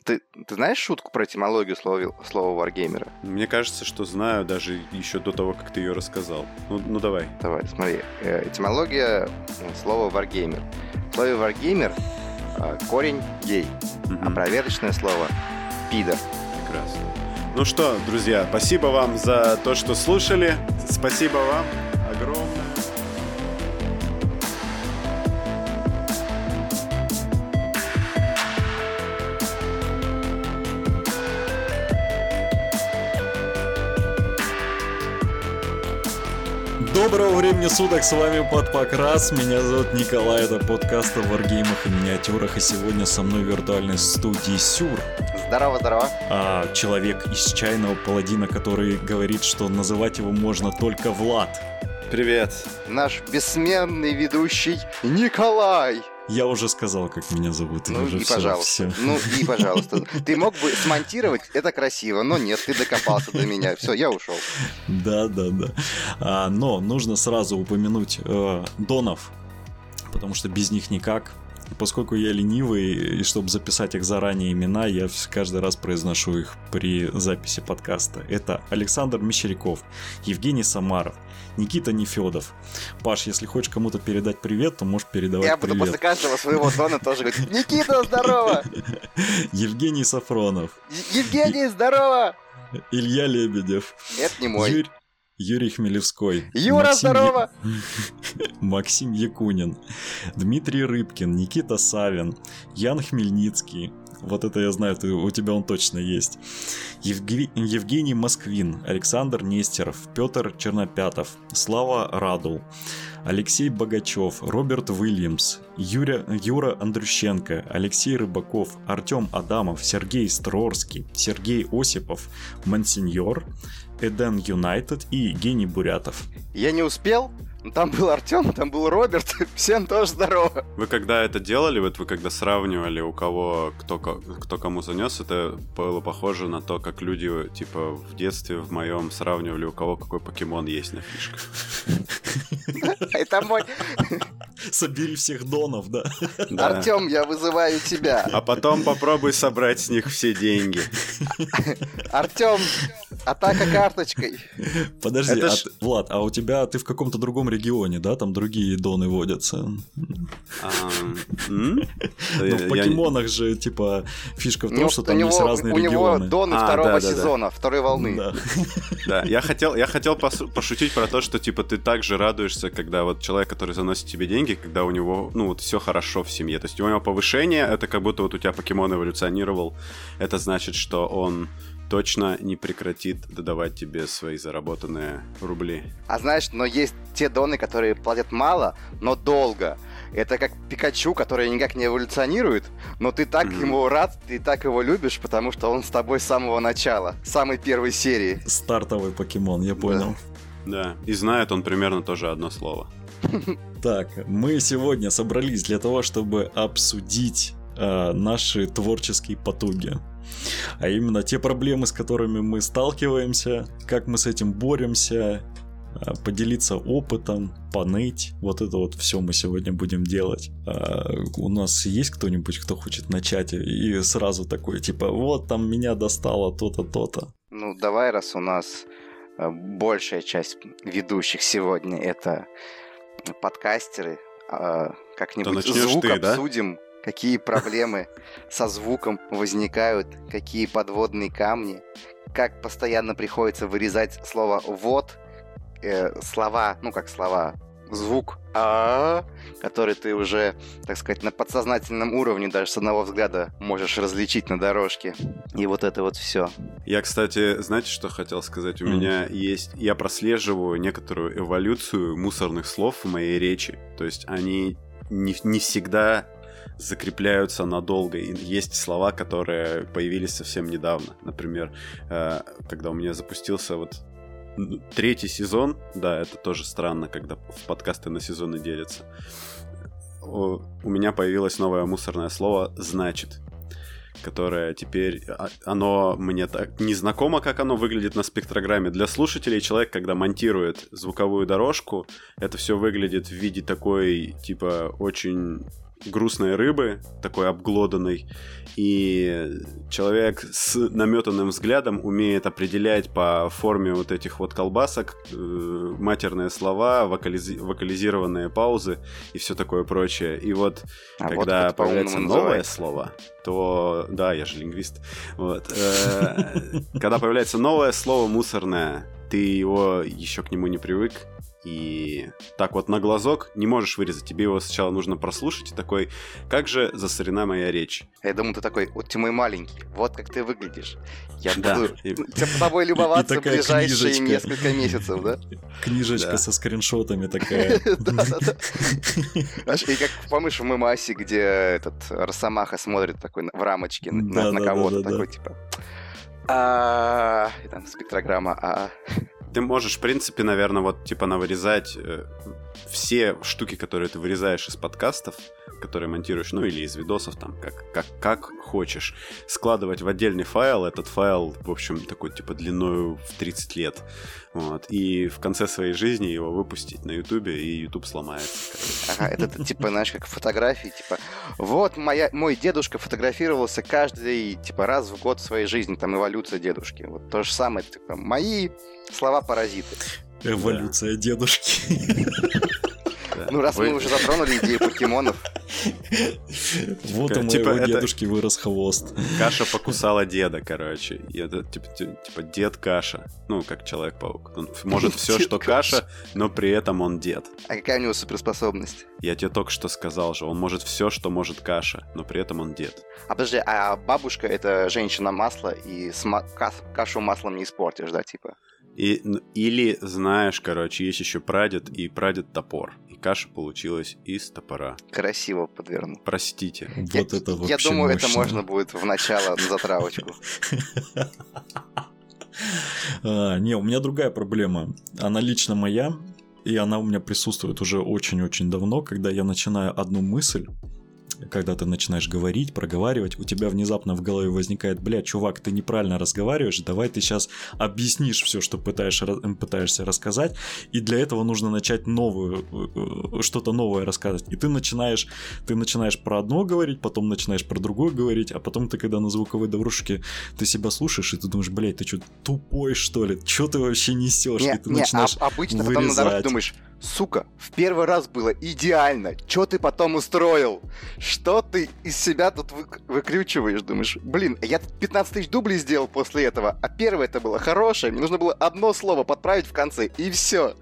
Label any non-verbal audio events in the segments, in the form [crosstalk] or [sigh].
Ты, ты знаешь шутку про этимологию слова, слова варгеймера? Мне кажется, что знаю даже еще до того, как ты ее рассказал. Ну, ну давай. Давай, смотри. Э, этимология слова варгеймер. В слове варгеймер э, корень гей, угу. а проверочное слово пидор. Прекрасно. Ну что, друзья, спасибо вам за то, что слушали. Спасибо вам времени суток, с вами под Покрас, меня зовут Николай, это подкаст о варгеймах и миниатюрах, и сегодня со мной в виртуальной студии Сюр. Здорово, здорово. А, человек из чайного паладина, который говорит, что называть его можно только Влад. Привет. Наш бессменный ведущий Николай. Я уже сказал, как меня зовут. Ну и все, пожалуйста. все. Ну и пожалуйста. [laughs] Ты мог бы смонтировать это красиво, но нет, ты докопался до меня. Все, я ушел. Да, да, да. А, но нужно сразу упомянуть э, донов, потому что без них никак. Поскольку я ленивый, и чтобы записать их заранее имена, я каждый раз произношу их при записи подкаста. Это Александр Мещеряков, Евгений Самаров, Никита Нефедов. Паш, если хочешь кому-то передать привет, то можешь передавать Я буду привет. после каждого своего дона тоже говорить «Никита, здорово!» [laughs] Евгений Сафронов, «Евгений, здорово!» Илья Лебедев, Это не мой. Юрь- Юрий Хмелевской. Юра, Максим здорово! [laughs] Максим Якунин, Дмитрий Рыбкин, Никита Савин, Ян Хмельницкий. Вот это я знаю, ты- у тебя он точно есть. Евге- Евгений Москвин, Александр Нестеров, Петр Чернопятов, Слава Радул, Алексей Богачев, Роберт Уильямс, Юря, Юра Андрющенко, Алексей Рыбаков, Артем Адамов, Сергей Строрский, Сергей Осипов, Мансиньор, Эден Юнайтед и Евгений Бурятов. Я не успел, там был Артем, там был Роберт. [laughs] Всем тоже здорово. Вы когда это делали, вот вы когда сравнивали, у кого кто, кто кому занес, это было похоже на то, как люди, типа, в детстве в моем сравнивали, у кого какой покемон есть на фишках. [laughs] Это мой. [laughs] Собери всех донов, да. Да. Артем, я вызываю тебя. А потом попробуй собрать с них все деньги. Артем, атака карточкой. [laughs] Подожди, а ж- ты- Влад, а у тебя ты в каком-то другом регионе, да? Там другие доны водятся. Да [laughs] Ну, в я- покемонах же, типа, фишка в том, что там есть него- разные У него регионы. доны А, второго сезона, второй волны. [laughs] Да. Я хотел, я хотел пошутить про то, что типа ты также радуешься, когда вот человек, который заносит тебе деньги, когда у него, ну вот все хорошо в семье. То есть у него повышение, это как будто вот у тебя покемон эволюционировал. Это значит, что он точно не прекратит додавать тебе свои заработанные рубли. А знаешь, но есть те доны, которые платят мало, но долго. Это как Пикачу, который никак не эволюционирует, но ты так Мгм. ему рад, ты так его любишь, потому что он с тобой с самого начала, с самой первой серии. Стартовый покемон, я понял. Да, и знает он примерно тоже одно слово. Так, мы сегодня собрались для того, чтобы обсудить э, наши творческие потуги. А именно те проблемы, с которыми мы сталкиваемся, как мы с этим боремся, э, поделиться опытом, поныть. Вот это вот все мы сегодня будем делать. А, у нас есть кто-нибудь, кто хочет начать и сразу такой, типа, вот там меня достало то-то, то-то. Ну, давай, раз у нас э, большая часть ведущих сегодня это подкастеры, э, как-нибудь звук ты, да? Какие проблемы со звуком возникают, какие подводные камни, как постоянно приходится вырезать слово «вот», э, слова, ну как слова, звук а который ты уже, так сказать, на подсознательном уровне даже с одного взгляда можешь различить на дорожке. И вот это вот все. Я, кстати, знаете, что хотел сказать? У Мгм. меня есть... Я прослеживаю некоторую эволюцию мусорных слов в моей речи. То есть они не, не всегда закрепляются надолго. И есть слова, которые появились совсем недавно. Например, э, когда у меня запустился вот третий сезон, да, это тоже странно, когда в подкасты на сезоны делятся. У меня появилось новое мусорное слово «значит» которое теперь, а, оно мне так не знакомо, как оно выглядит на спектрограмме. Для слушателей человек, когда монтирует звуковую дорожку, это все выглядит в виде такой, типа, очень грустной рыбы, такой обглоданной, и человек с наметанным взглядом умеет определять по форме вот этих вот колбасок э, матерные слова, вокализи- вокализированные паузы и все такое прочее. И вот а когда вот появляется новое называется. слово, то да, я же лингвист. Вот, э, когда появляется новое слово мусорное, ты его еще к нему не привык, и так вот на глазок не можешь вырезать. Тебе его сначала нужно прослушать и такой, как же засорена моя речь. Я думаю, ты такой, вот ты мой маленький, вот как ты выглядишь. Я да. буду и... [laughs] тобой [laughs] любоваться в ближайшие книжечка. несколько месяцев, да? [laughs] Книжечка со скриншотами такая. И как помнишь в Мемасе, где этот Росомаха смотрит такой в рамочке на кого-то, такой типа... А, и там спектрограмма А ты можешь, в принципе, наверное, вот типа навырезать э, все штуки, которые ты вырезаешь из подкастов, которые монтируешь, ну или из видосов, там, как, как, как хочешь, складывать в отдельный файл. Этот файл, в общем, такой типа длиною в 30 лет. Вот. И в конце своей жизни его выпустить на Ютубе, и Ютуб сломается. Ага, это типа, знаешь, как фотографии, типа, вот моя, мой дедушка фотографировался каждый, типа, раз в год в своей жизни, там, эволюция дедушки. Вот то же самое, типа, мои слова-паразиты. Эволюция да. дедушки. Ну, раз мы уже затронули идею покемонов. Вот у типа, моего дедушки вырос хвост. Каша покусала деда, короче. Это типа, типа дед каша. Ну, как Человек-паук. Он может все, что каша, но при этом он дед. А какая у него суперспособность? Я тебе только что сказал же, он может все, что может каша, но при этом он дед. А подожди, а бабушка это женщина масла, и кашу маслом не испортишь, да, типа? И, или знаешь, короче, есть еще прадед и прадед топор. И каша получилась из топора. Красиво подвернул. Простите. Вот я, это Я думаю, мощно. это можно будет в начало на затравочку. [laughs] А, не, у меня другая проблема. Она лично моя, и она у меня присутствует уже очень-очень давно, когда я начинаю одну мысль, когда ты начинаешь говорить, проговаривать, у тебя внезапно в голове возникает, бля, чувак, ты неправильно разговариваешь, давай ты сейчас объяснишь все, что пытаешь, пытаешься рассказать, и для этого нужно начать новую, э, э, что-то новое рассказывать. И ты начинаешь, ты начинаешь про одно говорить, потом начинаешь про другое говорить, а потом ты, когда на звуковой дорожке ты себя слушаешь, и ты думаешь, блядь, ты что, тупой, что ли? Что ты вообще несешь? Не, и ты не, начинаешь а, обычно вырезать. потом на дорожке думаешь, сука, в первый раз было идеально, что ты потом устроил? Что ты из себя тут вы- выкрючиваешь? Думаешь, блин, я 15 тысяч дублей сделал после этого, а первое это было хорошее, мне нужно было одно слово подправить в конце, и все.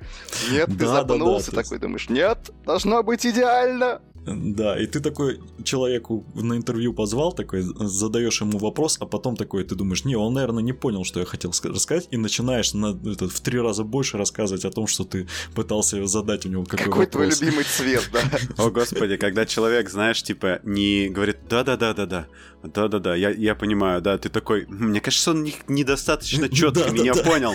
Нет, ты да, запнулся да, да, такой, думаешь, нет, должно быть идеально. Да, и ты такой человеку на интервью позвал, такой задаешь ему вопрос, а потом такой ты думаешь, не, он, наверное, не понял, что я хотел рассказать, и начинаешь на, это, в три раза больше рассказывать о том, что ты пытался задать у него какой, какой вопрос. твой любимый цвет, да? О, господи, когда человек, знаешь, типа, не говорит да-да-да-да-да, да-да-да, я, я понимаю, да, ты такой, мне кажется, он не, недостаточно [laughs] четко меня понял.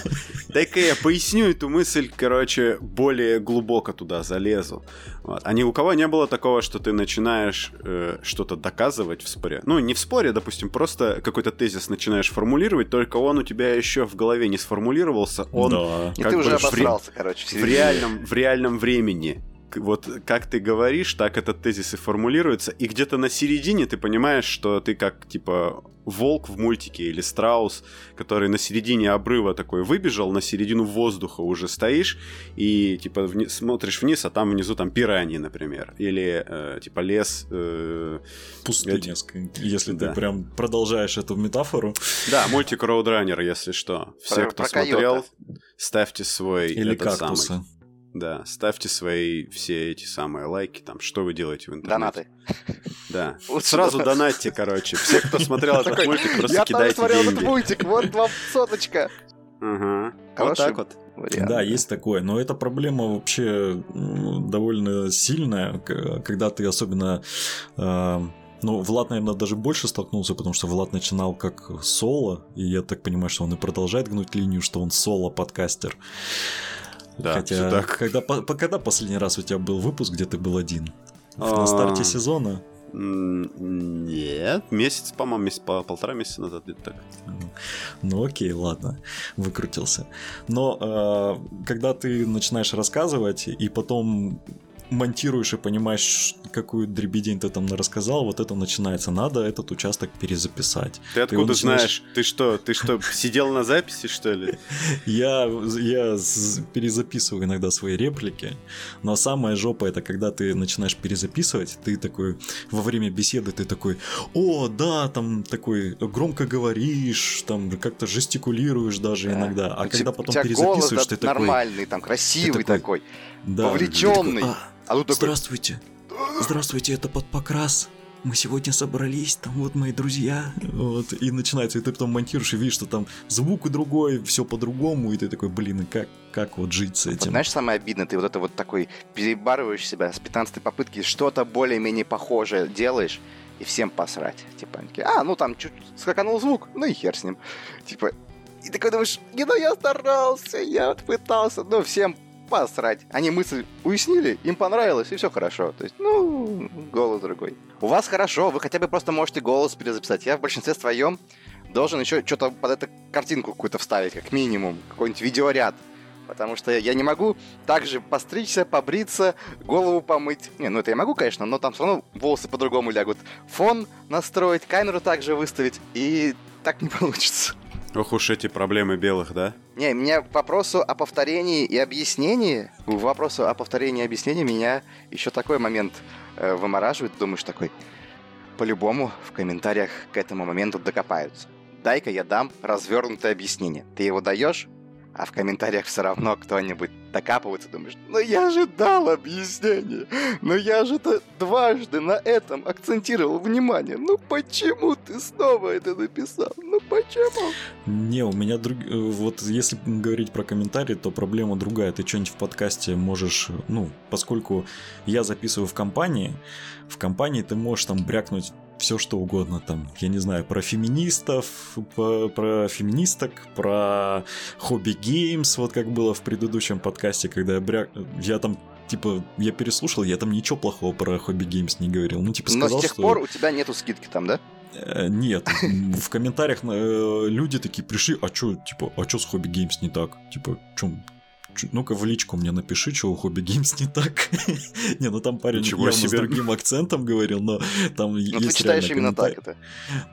Дай-ка я поясню эту мысль, короче, более глубоко туда залезу. Вот. А ни у кого не было такого, что ты начинаешь э, что-то доказывать в споре. Ну, не в споре, допустим, просто какой-то тезис начинаешь формулировать, только он у тебя еще в голове не сформулировался, он да. как И ты уже обосрался, в, короче, в реальном, в реальном времени вот как ты говоришь, так этот тезис и формулируется, и где-то на середине ты понимаешь, что ты как, типа, волк в мультике или страус, который на середине обрыва такой выбежал, на середину воздуха уже стоишь, и, типа, вниз, смотришь вниз, а там внизу там пираньи, например, или, э, типа, лес... Э, Пустыня, эти... если да. ты прям продолжаешь эту метафору. Да, мультик Roadrunner, если что. Все, кто про смотрел, ставьте свой или этот кактусы. самый. Да, ставьте свои все эти самые лайки, там, что вы делаете в интернете. Донаты. Да. [laughs] Сразу донатьте, короче. Все, кто смотрел этот мультик, просто кидайте деньги. Я смотрел этот мультик, вот вам соточка. Ага. Вот так вот. Да, есть такое, но эта проблема вообще довольно сильная, когда ты особенно э, ну, Влад, наверное, даже больше столкнулся, потому что Влад начинал как соло, и я так понимаю, что он и продолжает гнуть линию, что он соло-подкастер. Да, Хотя, так. Когда, по, когда последний раз у тебя был выпуск, где ты был один? А... На старте сезона? Нет, месяц, по-моему, месяц, по полтора месяца назад где-то так. Ну окей, ладно, выкрутился. Но э, когда ты начинаешь рассказывать, и потом монтируешь и понимаешь, какую дребедень ты там рассказал, вот это начинается. Надо этот участок перезаписать. Ты откуда начинаешь... знаешь? Ты что, ты что, сидел на записи, что ли? [laughs] Я, я перезаписываю иногда свои реплики, но самая жопа это когда ты начинаешь перезаписывать, ты такой, во время беседы ты такой, о, да, там такой, громко говоришь, там как-то жестикулируешь даже иногда, а когда потом перезаписываешь, ты такой... нормальный, там красивый такой, вовлеченный. «А, тут такой... Здравствуйте. Здравствуйте, это под покрас. Мы сегодня собрались, там вот мои друзья. Вот, и начинается, и ты потом монтируешь и видишь, что там звук и другой, все по-другому, и ты такой, блин, как, как вот жить с этим? Вот, знаешь, самое обидное, ты вот это вот такой перебарываешь себя с 15 попытки, что-то более-менее похожее делаешь, и всем посрать. Типа, они такие, а, ну там чуть скаканул звук, ну и хер с ним. Типа, и такой думаешь, не, ну я старался, я пытался, но всем посрать. Они мысль уяснили, им понравилось, и все хорошо. То есть, ну, голос другой. У вас хорошо, вы хотя бы просто можете голос перезаписать. Я в большинстве своем должен еще что-то под эту картинку какую-то вставить, как минимум, какой-нибудь видеоряд. Потому что я не могу также постричься, побриться, голову помыть. Не, ну это я могу, конечно, но там все равно волосы по-другому лягут. Фон настроить, камеру также выставить, и так не получится. Ох уж эти проблемы белых, да? Не, меня к вопросу о повторении и объяснении, к вопросу о повторении и объяснении меня еще такой момент э, вымораживает. Думаешь такой, по-любому в комментариях к этому моменту докопаются. Дай-ка я дам развернутое объяснение. Ты его даешь? а в комментариях все равно кто-нибудь докапывается, думаешь, ну я же дал объяснение, но я же -то дважды на этом акцентировал внимание, ну почему ты снова это написал, ну почему? Не, у меня друг... Э, вот если говорить про комментарии, то проблема другая, ты что-нибудь в подкасте можешь, ну, поскольку я записываю в компании, в компании ты можешь там брякнуть все что угодно там, я не знаю, про феминистов, про, про феминисток, про Hobby Games, вот как было в предыдущем подкасте, когда я бряк... Я там типа, я переслушал, я там ничего плохого про Hobby Games не говорил. Ну, типа, сказал, Но с тех что... пор у тебя нету скидки там, да? Э, нет, [laughs] в комментариях э, люди такие пришли, а чё, типа, а чё с Hobby Games не так? Типа, чё, ну-ка в личку мне напиши, что у Hobby Games не так. [laughs] не, ну там парень Ничего явно себе. с другим акцентом говорил, но там но есть ты читаешь именно так это.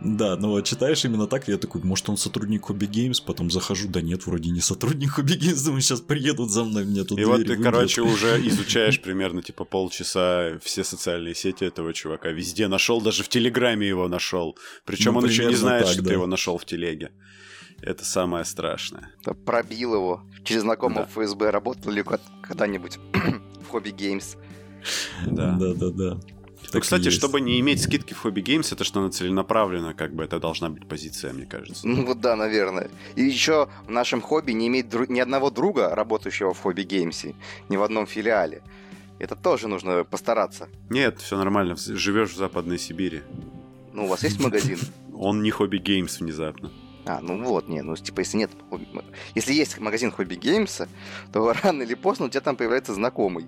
Да, ну вот читаешь именно так, я такой, может он сотрудник Hobby Games, потом захожу, да нет, вроде не сотрудник Hobby Games, думаю, сейчас приедут за мной, мне тут И вот ты, короче, уже [laughs] изучаешь примерно типа полчаса все социальные сети этого чувака, везде нашел, даже в Телеграме его нашел. Причем ну, он еще не знает, так, что да. ты его нашел в Телеге. Это самое страшное. Пробил его. Через знакомого да. ФСБ работал ли когда-нибудь [clears throat] в Hobby Games. Да. Да, да, да. Ну, кстати, есть. чтобы не иметь скидки в Hobby Games, это что она целенаправленно, как бы это должна быть позиция, мне кажется. Ну вот да, наверное. И еще в нашем хобби не иметь дру... ни одного друга, работающего в Hobby Games е, ни в одном филиале. Это тоже нужно постараться. Нет, все нормально. Живешь в Западной Сибири. Ну, у вас есть магазин? [laughs] Он не Hobby Games внезапно. А, ну вот, не, ну типа, если нет, если есть магазин Hobby Games а, то [laughs] рано или поздно у тебя там появляется знакомый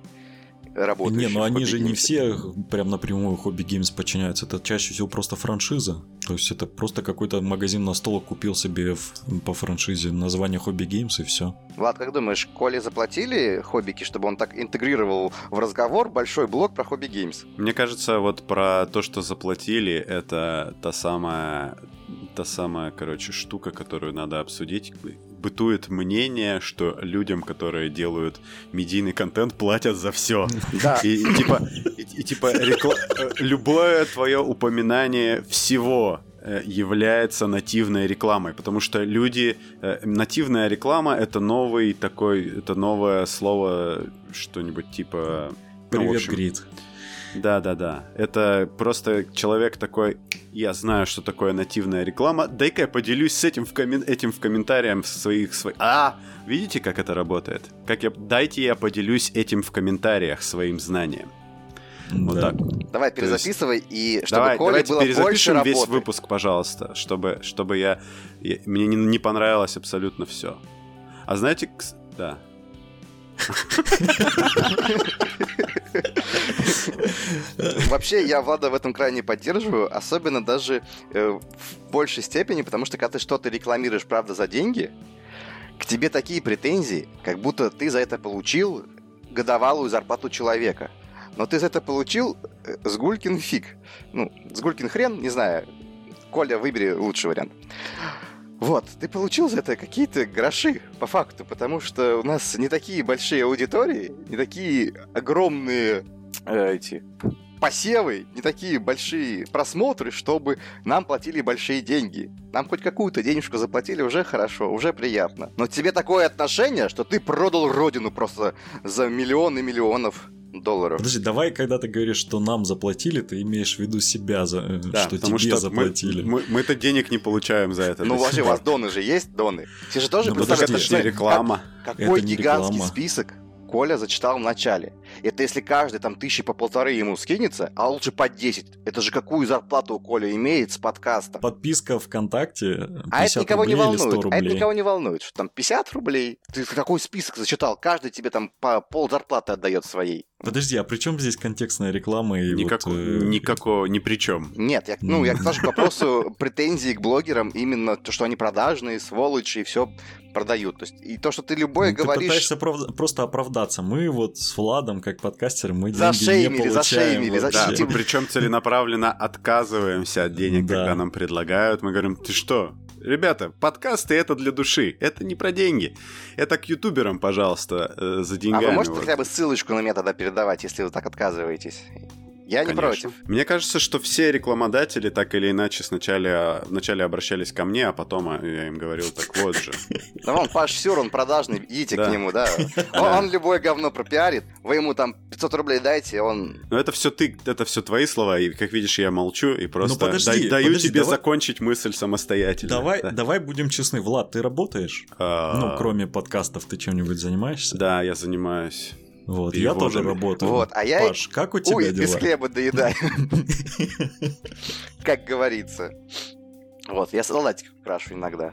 работающий. Не, ну они же не все прям напрямую Hobby Games подчиняются. Это чаще всего просто франшиза. То есть это просто какой-то магазин на стол купил себе в, по франшизе название Hobby Games и все. Влад, как думаешь, Коле заплатили хоббики, чтобы он так интегрировал в разговор большой блок про Hobby Games? Мне кажется, вот про то, что заплатили, это та самая та самая, короче, штука, которую надо обсудить. Бытует мнение, что людям, которые делают медийный контент, платят за все. Да. И, и типа, и, и, типа рекла... Э, любое твое упоминание всего э, является нативной рекламой, потому что люди э, нативная реклама это новый такой это новое слово что-нибудь типа ну, Привет, ну, Грит. Да, да, да. Это просто человек такой, я знаю, что такое нативная реклама. Дай-ка я поделюсь с этим в, коммен... этим в комментариях своих... своих... А, видите, как это работает? Как я... Дайте я поделюсь этим в комментариях своим знанием. Вот да. так. Давай, перезаписывай, есть... и чтобы Давай, Коле давайте было перезапишем весь работы. выпуск, пожалуйста, чтобы, чтобы я... я... Мне не, не понравилось абсолютно все. А знаете... Да. Вообще, я Влада в этом крайне поддерживаю, особенно даже э, в большей степени, потому что когда ты что-то рекламируешь, правда, за деньги, к тебе такие претензии, как будто ты за это получил годовалую зарплату человека. но ты за это получил э, сгулькин фиг. Ну, сгулькин хрен, не знаю. Коля, выбери лучший вариант. Вот, ты получил за это какие-то гроши, по факту, потому что у нас не такие большие аудитории, не такие огромные э, эти посевы, не такие большие просмотры, чтобы нам платили большие деньги. Нам хоть какую-то денежку заплатили, уже хорошо, уже приятно. Но тебе такое отношение, что ты продал родину просто за миллионы миллионов долларов. Подожди, давай, когда ты говоришь, что нам заплатили, ты имеешь в виду себя, за, э, Да, что тебе что заплатили. Мы, мы, мы-то денег не получаем за это. Ну, вообще, у вас доны же есть, доны? Все же тоже Ну, представляют, Это же не реклама. как- какой гигантский список Коля зачитал в начале. Это если каждый там тысячи по полторы ему скинется, а лучше по 10. Это же какую зарплату у Коля имеет с подкаста? Подписка ВКонтакте 50 А это никого не рублей или 100 волнует. А это никого не волнует, что там 50 рублей. Ты какой список зачитал? Каждый тебе там по пол зарплаты отдает своей. Подожди, а при чем здесь контекстная реклама и Никако- вот... э, Никакого, ни при чем. Нет, я, ну, я тоже к вопросу [laughs] претензий к блогерам именно то, что они продажные, сволочи и все продают. То есть, и то, что ты любое ну, Ты говоришь... пытаешься прав- просто оправдаться. Мы вот с Владом, как подкастеры, мы деньги Зашеймили, не получаем зашеймили, вообще. Да, мы причем целенаправленно отказываемся от денег, Да. когда нам предлагают. Мы говорим, ты что? Ребята, подкасты это для души, это не про деньги. Это к ютуберам, пожалуйста, э, за А деньгами. вы можете вот. хотя бы ссылочку на меня тогда передавать, если вы так отказываетесь? Я не Конечно. против. Мне кажется, что все рекламодатели так или иначе сначала, вначале обращались ко мне, а потом а, я им говорил, так вот же. Да вон, Паш Сюр, он продажный, идите Да. к нему, [laughs] да. Он, он любое говно пропиарит, вы ему там 500 рублей дайте, он... Но это все ты, это все твои слова, и как видишь, я молчу и просто Ну, подожди, да- даю подожди, тебе давай- закончить мысль самостоятельно. Давай, Да. давай будем честны. Влад, ты работаешь? А, Ну, кроме подкастов, ты чем-нибудь занимаешься? Да, я занимаюсь. Вот, я переводами. тоже работаю. Вот, а я- Паш, как у тебя Ой, без дела? хлеба доедаю, [laughs] как говорится. Вот, я салатик крашу иногда.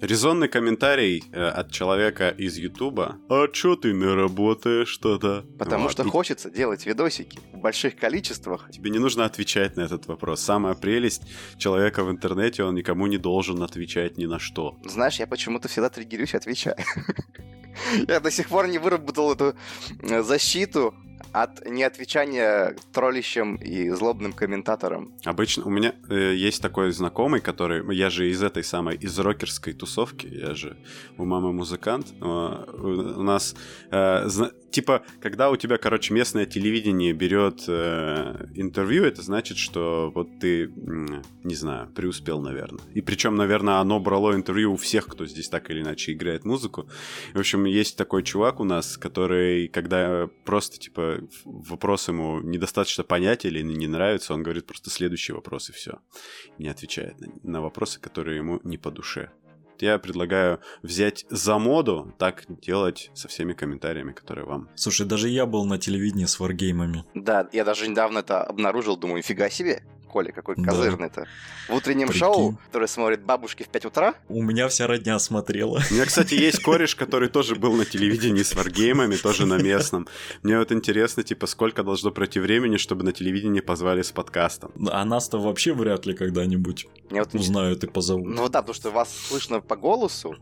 Резонный комментарий э, от человека из Ютуба. А чё ты не работаешь что-то? Потому Вот. что хочется делать видосики в больших количествах. Тебе не нужно отвечать на этот вопрос. Самая прелесть человека в интернете, он никому не должен отвечать ни на что. Знаешь, я почему-то всегда триггерюсь и отвечаю. [laughs] Я до сих пор не выработал эту э, защиту от неотвечания троллищам и злобным комментаторам. Обычно у меня э, есть такой знакомый, который... Я же из этой самой, из рокерской тусовки, я же у мамы музыкант. Э, у нас, э, зна- типа, когда у тебя, короче, местное телевидение берет э, интервью, это значит, что вот ты, не знаю, преуспел, наверное. И причем, наверное, оно брало интервью у всех, кто здесь так или иначе играет музыку. В общем, есть такой чувак у нас, который, когда просто, типа, вопрос ему недостаточно понятен или не нравится, он говорит просто следующий вопрос и все. Не отвечает на, на вопросы, которые ему не по душе. Я предлагаю взять за моду так делать со всеми комментариями, которые вам. Слушай, даже я был на телевидении с варгеймами. Да, я даже недавно это обнаружил, думаю, нифига себе. Коля, какой Да. козырный-то. В утреннем Прикинь. шоу, которое смотрят бабушки в 5 утра, У меня вся родня смотрела. У меня, кстати, есть [laughs] кореш, который тоже был на телевидении с варгеймами, тоже на местном. Мне вот интересно, типа, сколько должно пройти времени, чтобы на телевидении позвали с подкастом. А нас-то вообще вряд ли когда-нибудь вот узнают и позовут. Ну да, потому что вас слышно по голосу,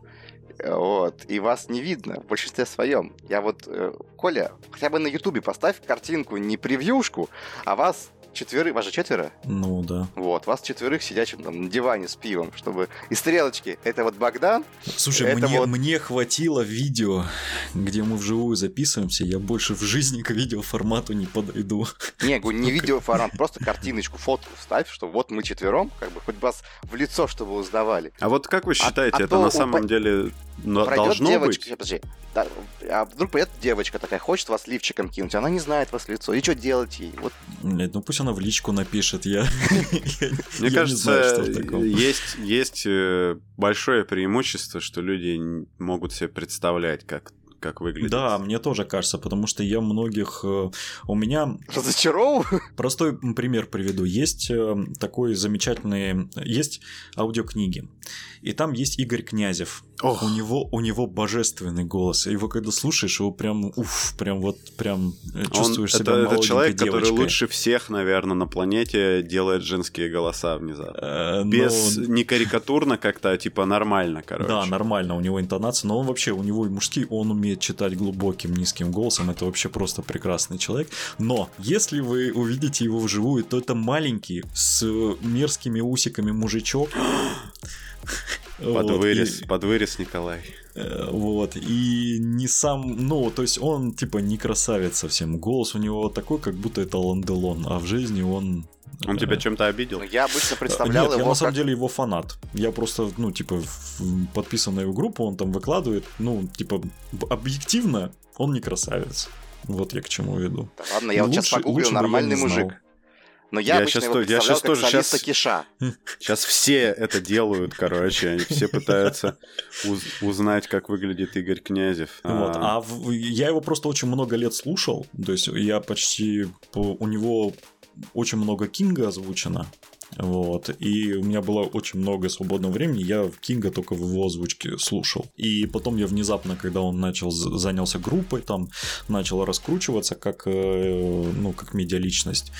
э, вот, и вас не видно в большинстве своем. Я вот, э, Коля, хотя бы на Ютубе поставь картинку, не превьюшку, а вас четверых, вас же четверо? Ну да. Вот, вас четверых сидящим там на диване с пивом, чтобы... И стрелочки, это вот Богдан, Слушай, Это мне, вот- мне хватило видео, где мы вживую записываемся. Я больше в жизни к видеоформату не подойду. не, говорю, не видеоформат, просто картиночку, фотку вставь, что вот мы четвером, как бы хоть вас в лицо, чтобы узнавали. А вот как вы считаете, а это то на самом по- деле но- Пройдет должно девочка, быть? Подожди, Да, а вдруг придет девочка такая, хочет вас лифчиком кинуть, она не знает вас в лицо, и что делать ей? Вот Блядь, ну пусть она в личку напишет. Я, [laughs] Мне кажется, есть, э, большое преимущество, что люди могут себе представлять, как, как выглядит. Да, мне тоже кажется, потому что я многих... э, У меня разочаровываю. Простой пример приведу. Есть э, такой замечательный... Есть аудиокниги. И там есть Игорь Князев. Ох. У него, у него божественный голос. Его когда слушаешь, его прям, уф, прям вот, прям э, чувствуешь Он, себя это, это человек, который девочкой. лучше всех, наверное, на планете делает женские голоса внезапно. Э, но- Без не карикатурно как-то, а типа нормально, короче. Да, нормально, у него интонация, но он вообще, у него и мужские, он умеет читать глубоким, низким голосом, это вообще просто прекрасный человек. Но, если вы увидите его вживую, то это маленький, с мерзкими усиками мужичок. [gasps] Под Вот, вырез, и- под вырез Николай. Э, Вот, и не сам, ну, то есть он, типа, не красавец совсем. Голос у него такой, как будто это Ланделон, а в жизни он... Он э, тебя чем-то обидел? Ну, я обычно представлял Нет, я его на самом как... деле его фанат. Я просто, ну, типа, подписан на его группу, он там выкладывает. Ну, типа, объективно он не красавец. Вот я к чему веду. Да ладно, я вот сейчас Лучше- погуглил лучше бы я нормальный мужик. Но я, Я обычно щас его я как тоже щас- Киша. Сейчас все это делают, короче. Они все пытаются уз- узнать, как выглядит Игорь Князев. Вот. А, А в- я его просто очень много лет слушал. То есть я почти... по- У него очень много Кинга озвучено. Вот. И у меня было очень много свободного времени, я Кинга только в его озвучке слушал. И потом я внезапно, когда он начал, занялся группой, там, начал раскручиваться как, э, ну, как медиаличность,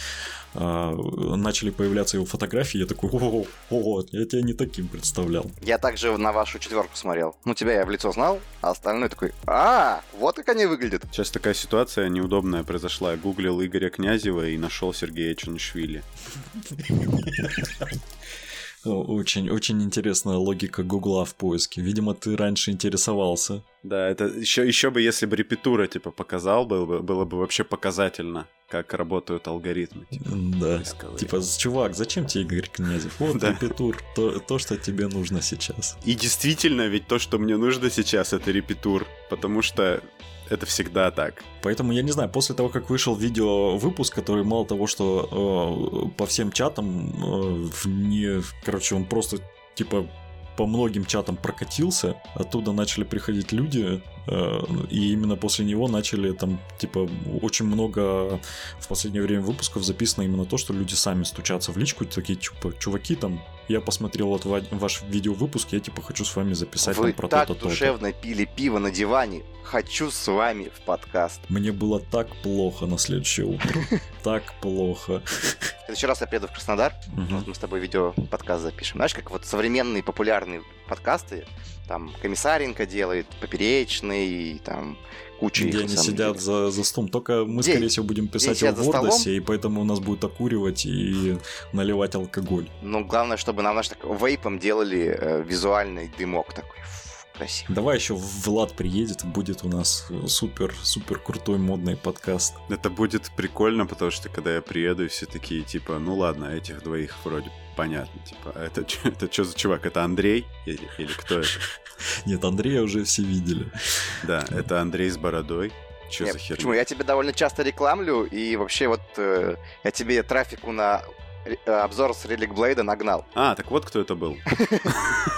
начали появляться его фотографии, я такой, о, о, я тебя не таким представлял. Я также на вашу четверку смотрел. Ну, тебя я в лицо знал, а остальной такой, а, вот как они выглядят. Сейчас такая ситуация неудобная произошла. Я гуглил Игоря Князева и нашел Сергея Чунишвили. [laughs] Очень, очень интересная логика Гугла в поиске. Видимо, ты раньше интересовался. Да, это еще, еще бы, если бы репетура, типа, показал, было бы, было бы вообще показательно, как работают алгоритмы. Типа, Да. поисковые. Типа, чувак, зачем тебе Игорь Князев? Вот Да. репетур, то, то, что тебе нужно сейчас. И действительно, ведь то, что мне нужно сейчас, это репетур, потому что это всегда так. Поэтому я не знаю, после того, как вышел видео выпуск, который мало того, что э, по всем чатам, э, не, короче, он просто типа по многим чатам прокатился, оттуда начали приходить люди, э, и именно после него начали там, типа, очень много в последнее время выпусков записано именно то, что люди сами стучатся в личку, такие, типа, чуваки, там, я посмотрел вот ва- ваш видеовыпуск, я, типа, хочу с вами записать Вы там про так то-то, то-то. душевно пили пиво на диване. Хочу с вами в подкаст. Мне было так плохо на следующее утро. [laughs] Так плохо. В следующий раз я приеду в Краснодар, Мгм. мы с тобой видео подкаст запишем. Знаешь, как вот современные популярные подкасты, там Комиссаренко делает, Поперечный, там куча их. Где на они сидят деле. за, за столом. Только мы, Где- скорее всего, будем писать столом? Вордосе, и поэтому у нас будет окуривать и наливать алкоголь. Ну, главное, чтобы нам, знаешь, так вейпом делали э, визуальный дымок такой. Красиво. Давай еще Влад приедет, будет у нас э, супер, супер крутой модный подкаст. Это будет прикольно, потому что когда я приеду, и все такие, типа, ну ладно, этих двоих вроде понятно. Типа, а это, это что за чувак? Это Андрей? Или, или кто это? [laughs] Нет, Андрея уже все видели. Да, это Андрей с бородой. Нет, за херня? Почему? Я тебе довольно часто рекламлю, и вообще вот э, я тебе трафику на э, обзор с Релик Блейда нагнал. А, так вот кто это был.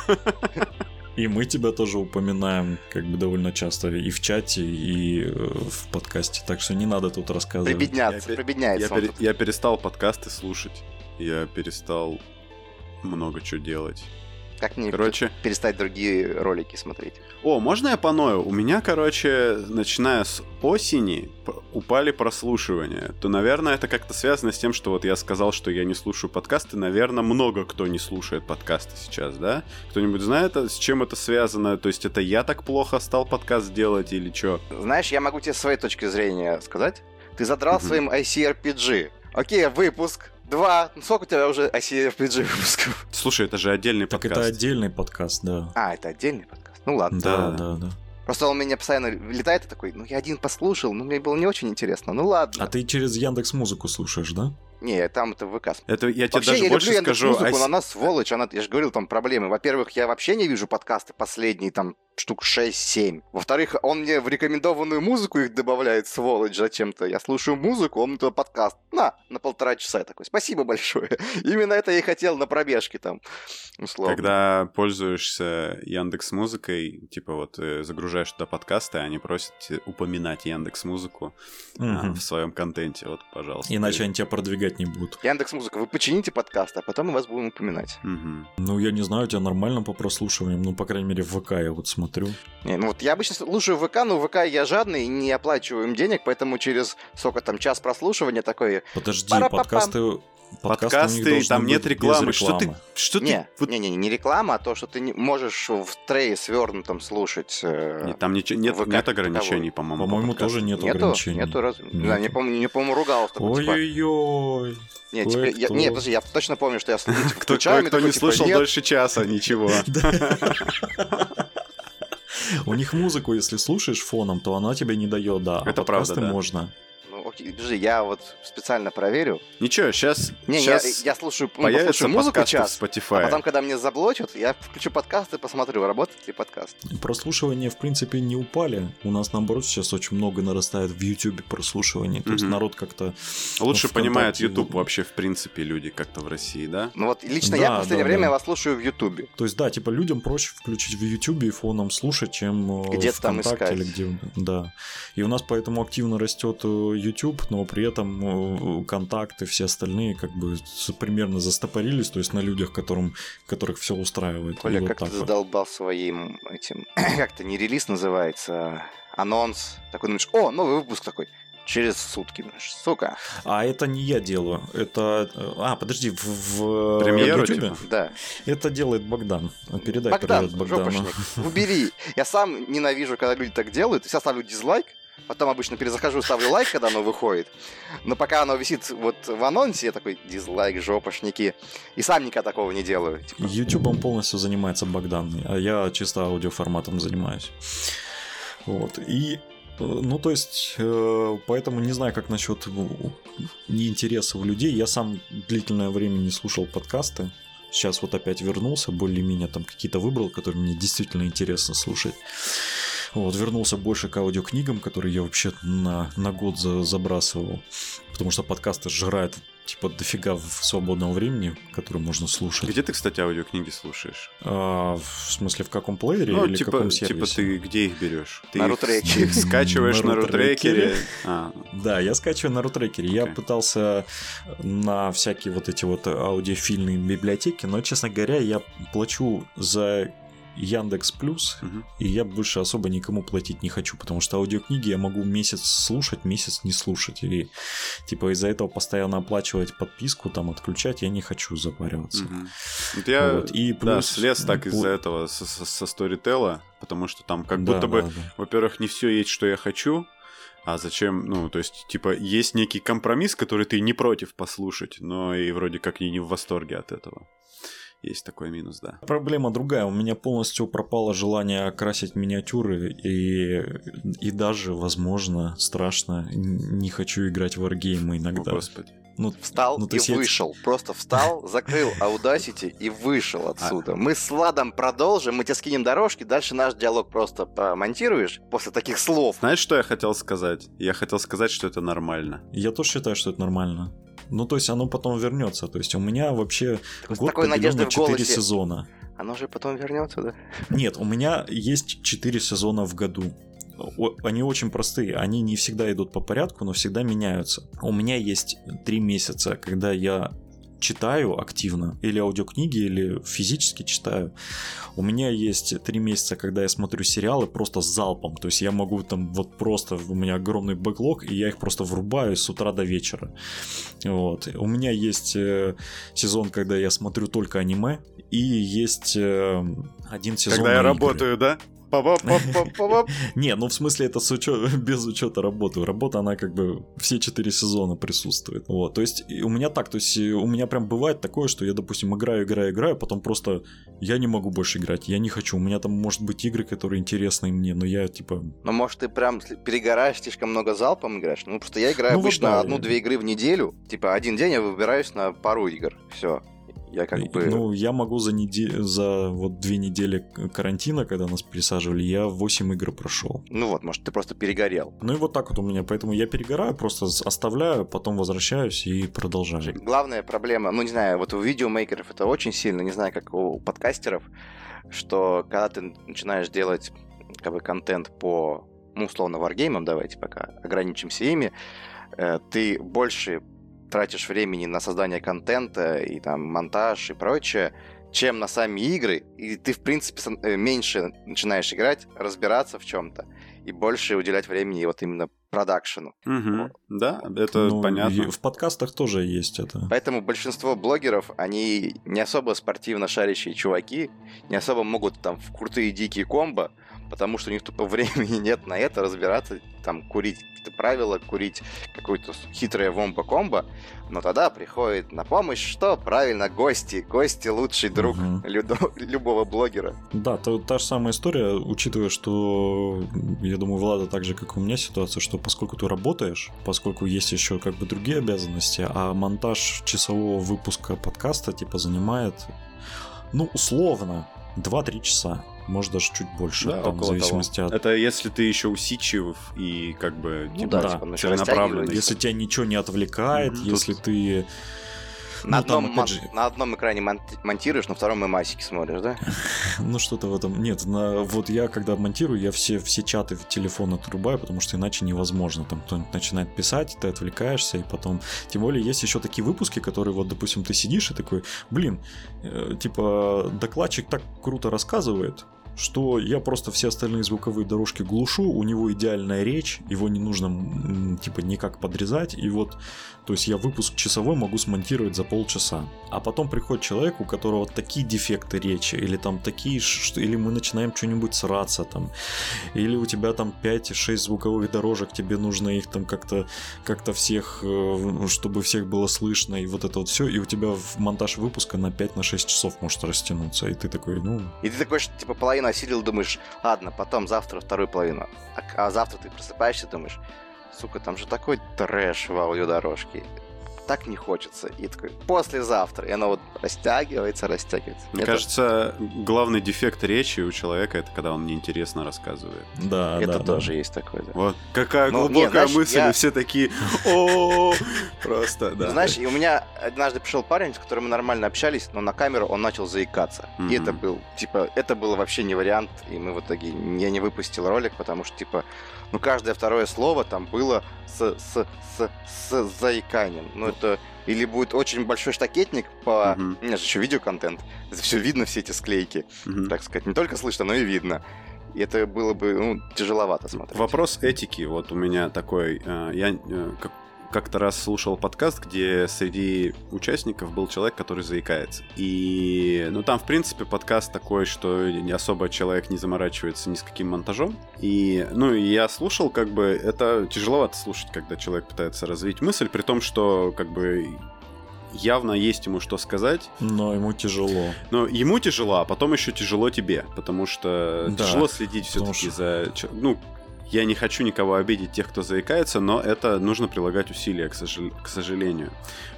[laughs] И мы тебя тоже упоминаем как бы довольно часто и в чате, и э, в подкасте. Так что не надо тут рассказывать. Прибедняться, Я прибедняется Я, тут. я перестал подкасты слушать. Я перестал много чего делать. Как мне Короче, перестать другие ролики смотреть? о, можно я поною? У меня, короче, начиная с осени упали прослушивания. То, наверное, это как-то связано с тем, что вот я сказал, что я не слушаю подкасты. Наверное, много кто не слушает подкасты сейчас, да? Кто-нибудь знает, а с чем это связано? То есть это я так плохо стал подкаст делать или что? Знаешь, я могу тебе с своей точки зрения сказать. Ты задрал Мгм. своим ICRPG. Окей, выпуск. Два. Ну, сколько у тебя уже ICRPG выпусков? Слушай, это же отдельный Так подкаст. это отдельный подкаст, да. А, это отдельный подкаст. Ну ладно. Да, Да. да, да. Просто он меня постоянно летает и такой, ну я один послушал, но мне было не очень интересно. Ну ладно. А ты через Яндекс Музыку слушаешь, да? Не, там это в ВК. Это я тебе Вообще, даже я больше люблю скажу. музыку, ось- но она сволочь, она, я же говорил, там проблемы. Во-первых, я вообще не вижу подкасты последние там штук 6-7. Во-вторых, он мне в рекомендованную музыку их добавляет, сволочь, зачем-то. Я слушаю музыку, он мне туда подкаст. На, на полтора часа я такой. Спасибо большое. [laughs] Именно это я и хотел на пробежке там, условно. Когда пользуешься Яндекс Музыкой, типа вот э, загружаешь туда подкасты, они просят упоминать Яндекс Музыку Мгм. в своем контенте. Вот, пожалуйста. Иначе они тебя продвигать не будут. Яндекс Музыка, вы почините подкаст, а потом мы вас будем упоминать. Мгм. Ну, я не знаю, у тебя нормально по прослушиваниям. Ну, по крайней мере, в ВК я вот смотрю. Не, ну вот я обычно слушаю ВК, но ВК я жадный, не оплачиваю им денег, поэтому через сколько там час прослушивания такой... Подожди, подкасты... подкасты у них Подкасты, там нет без рекламы. Что ты... рекламы. Что Не, ты... вот- не, не, не реклама, а то, что ты не можешь в трее свернутом слушать. э, Нет, там ничего, нет, ВК нет ограничений, по-моему. по По-моему, подкастам. тоже нет нету, ограничений. нету раз... Нет. Не знаю, не помню, не помню, ругался типа, Ой-ой-ой. Нет, типа, я, не, подожди, я точно помню, что я [laughs] с- типа, Кто, кто такой, не типа, слышал дольше часа, ничего. [laughs] [laughs] У них музыку, если слушаешь фоном, то она тебе не дает, да. А Это правда, подкасты да. можно. Ну, окей, подожди, я вот специально проверю. Ничего, сейчас, Не, сейчас я, я слушаю, ну, послушаю музыку час, в Spotify. а потом, когда мне заблочат, я включу подкаст и посмотрю, работает ли подкаст. Прослушивания, в принципе, не упали. У нас, наоборот, сейчас очень много нарастает в YouTube прослушиваний. То есть Мгм. народ как-то... Лучше Ну, понимают ВКонтакте- YouTube вообще, в принципе, люди как-то в России, да? Ну вот лично Да, я в последнее да, время да. вас слушаю в Ютубе. То есть, да, типа, людям проще включить в YouTube и фоном слушать, чем э, Где-то там искать. или где... Да. И у нас поэтому активно растет э, YouTube, но при этом э, контакты, все остальные как бы примерно застопорились, то есть на людях, которым, которых все устраивает. Коля, вот как ты вот. задолбал своим этим... [clears throat] как-то не релиз называется, а анонс. Такой думаешь, о, новый выпуск такой. Через сутки, думаешь, сука. А это не я делаю. Это... э, А, подожди, в, в Премьеру, YouTube? типа? Да. Это делает Богдан. Передай Богдан, привет Богдану. жопошник, убери. Я сам ненавижу, когда люди так делают. Я ставлю дизлайк, потом обычно перезахожу, ставлю лайк, когда оно выходит. Но пока оно висит вот в анонсе, я такой, дизлайк, жопошники. И сам никогда такого не делаю. Типа, Ютубом полностью занимается Богдан, а я чисто аудиоформатом занимаюсь. Вот. И э, ну, то есть, э, поэтому не знаю, как насчет ну, неинтереса у людей. Я сам длительное время не слушал подкасты. Сейчас вот опять вернулся, более-менее там какие-то выбрал, которые мне действительно интересно слушать. Вот, вернулся больше к аудиокнигам, которые я вообще на, на год за- забрасывал. Потому что подкасты жрают типа дофига в свободного времени, которое можно слушать. Где ты, кстати, аудиокниги слушаешь? А, в смысле, в каком плеере Ну, или типа, каком типа сервисе? ты где их берешь? Ты На рутрекере. ты [laughs] их скачиваешь На рутрекере? А, Да, я скачиваю на рутрекере. Я пытался на всякие вот эти вот аудиофильные библиотеки, но, честно говоря, я плачу за Яндекс Плюс, мгм. и я больше особо никому платить не хочу, потому что аудиокниги я могу месяц слушать, месяц не слушать. И типа из-за этого постоянно оплачивать подписку, там отключать я не хочу запариваться. Мгм. Вот я, Вот, и да, плюс- слез так из-за этого со, со, со Storytel, потому что там как Да, будто бы, да, да. во-первых, не все есть, что я хочу, а зачем, ну, то есть, типа, есть некий компромисс, который ты не против послушать, но и вроде как и не в восторге от этого. Есть такой минус, да. Проблема другая. У меня полностью пропало желание красить миниатюры, и, и даже, возможно, страшно, не хочу играть в О, иногда. господи. Ну, Встал Ну, и есть вышел. Просто встал, закрыл Audacity и вышел А. отсюда. Мы с Владом продолжим, мы тебе скинем дорожки, дальше наш диалог просто помонтируешь после таких слов. Знаешь, что я хотел сказать? Я хотел сказать, что это нормально. я тоже считаю, что это нормально. Ну, то есть оно потом вернется. То есть у меня вообще С год такой поделен надеждой на в 4 голосе. сезона. Оно же потом вернется, да? Нет, у меня есть 4 сезона в году. Они очень простые, они не всегда идут по порядку, но всегда меняются. У меня есть 3 месяца, когда я читаю активно, или аудиокниги, или физически читаю. У меня есть три месяца, когда я смотрю сериалы просто с залпом. То есть я могу там вот просто, у меня огромный бэклог, и я их просто врубаю с утра до вечера. Вот. У меня есть э, сезон, когда я смотрю только аниме, и есть э, один сезон Когда я игры. работаю, да? [laughs] Не, ну в смысле это с учё- [laughs] без учета работы. Работа, она как бы все четыре сезона присутствует. Вот, то есть у меня так, то есть у меня прям бывает такое, что я, допустим, играю, играю, играю, потом просто я не могу больше играть, я не хочу. У меня там может быть игры, которые интересны мне, но я типа... Ну, может, ты прям перегораешь, слишком много залпом играешь? Ну, просто я играю Ну, вот обычно да, одну-две я- игры в неделю. Типа, один день я выбираюсь на пару игр. Все. Я как бы... Ну, я могу за, неде... за вот две недели карантина, когда нас пересаживали, я 8 игр прошел. Ну вот, может, ты просто перегорел. Ну и вот так вот у меня, поэтому я перегораю, просто оставляю, потом возвращаюсь и продолжаю. Главная проблема, ну не знаю, вот у видеомейкеров это очень сильно, не знаю, как у подкастеров, что когда ты начинаешь делать как бы контент по, ну, условно, варгеймам, давайте пока ограничимся ими, э, ты больше тратишь времени на создание контента и там монтаж и прочее, чем на сами игры, и ты, в принципе, э, меньше начинаешь играть, разбираться в чем-то, и больше уделять времени вот именно продакшену. Угу. Да, это ну, понятно. В подкастах тоже есть это. Поэтому большинство блогеров, они не особо спортивно шарящие чуваки, не особо могут там в крутые дикие комбо, потому что у них тупо [laughs] времени нет на это разбираться, там, курить какие-то правила, курить какое-то хитрое вомба-комбо, но тогда приходит на помощь что? Правильно, гости. Гости лучший друг угу. любого, [laughs] любого блогера. Да, то, та же самая история, учитывая, что, я думаю, Влада так же, как у меня ситуация, что поскольку ты работаешь, поскольку есть еще как бы другие обязанности, а монтаж часового выпуска подкаста типа занимает, ну, условно, 2-3 часа может даже чуть больше, да, там, в зависимости того. от... Это если ты еще усидчив и как бы ну, типа, да, типа, целенаправленно. Если тебя ничего не отвлекает, mm-hmm. если Тут... ты на, ну, одном, там, же... на одном экране монтируешь, на втором и масики смотришь, да? [laughs] ну, что-то в этом... Нет, на... вот я, когда монтирую, я все, все чаты в телефон отрубаю, потому что иначе невозможно. Там кто-нибудь начинает писать, ты отвлекаешься, и потом... Тем более, есть еще такие выпуски, которые, вот, допустим, ты сидишь и такой, блин, э, типа, докладчик так круто рассказывает, что я просто все остальные звуковые дорожки глушу, у него идеальная речь, его не нужно типа никак подрезать, и вот то есть я выпуск часовой могу смонтировать за полчаса. А потом приходит человек, у которого такие дефекты речи, или там такие, что, или мы начинаем что-нибудь сраться там, или у тебя там 5-6 звуковых дорожек, тебе нужно их там как-то как всех, э, чтобы всех было слышно, и вот это вот все, и у тебя в монтаж выпуска на 5-6 на часов может растянуться, и ты такой, ну... И ты такой, типа половину осилил, думаешь, ладно, потом завтра вторую половину. А, а завтра ты просыпаешься, думаешь, сука, там же такой трэш в аудиодорожке. Так не хочется. И такой, послезавтра. И оно вот растягивается, растягивается. Мне это... кажется, главный дефект речи у человека это когда он неинтересно рассказывает. Да, это да, тоже да. есть такое, да. Вот. Какая ну, глубокая нет, мысль, и все такие, о просто, да. Знаешь, и у меня однажды пришел парень, с которым мы нормально общались, но на камеру он начал заикаться. И это был, типа, это было вообще не вариант, и мы в итоге, я не выпустил ролик, потому что, типа, ну, каждое второе слово там было с, с, с, с заиканием. Ну, это или будет очень большой штакетник по... Uh-huh. У меня же еще видеоконтент. Это все видно, все эти склейки. Uh-huh. Так сказать, не только слышно, но и видно. И это было бы ну, тяжеловато смотреть. Вопрос этики. Вот у меня такой. Э, я э, как-то раз слушал подкаст, где среди участников был человек, который заикается. И, ну, там, в принципе, подкаст такой, что не особо человек не заморачивается ни с каким монтажом. И, ну, и я слушал, как бы, это тяжеловато слушать, когда человек пытается развить мысль, при том, что, как бы, явно есть ему что сказать. Но ему тяжело. Но ему тяжело, а потом еще тяжело тебе, потому что да, тяжело следить все-таки что... за... Ну, я не хочу никого обидеть, тех, кто заикается, но это нужно прилагать усилия, к, сожал... к сожалению.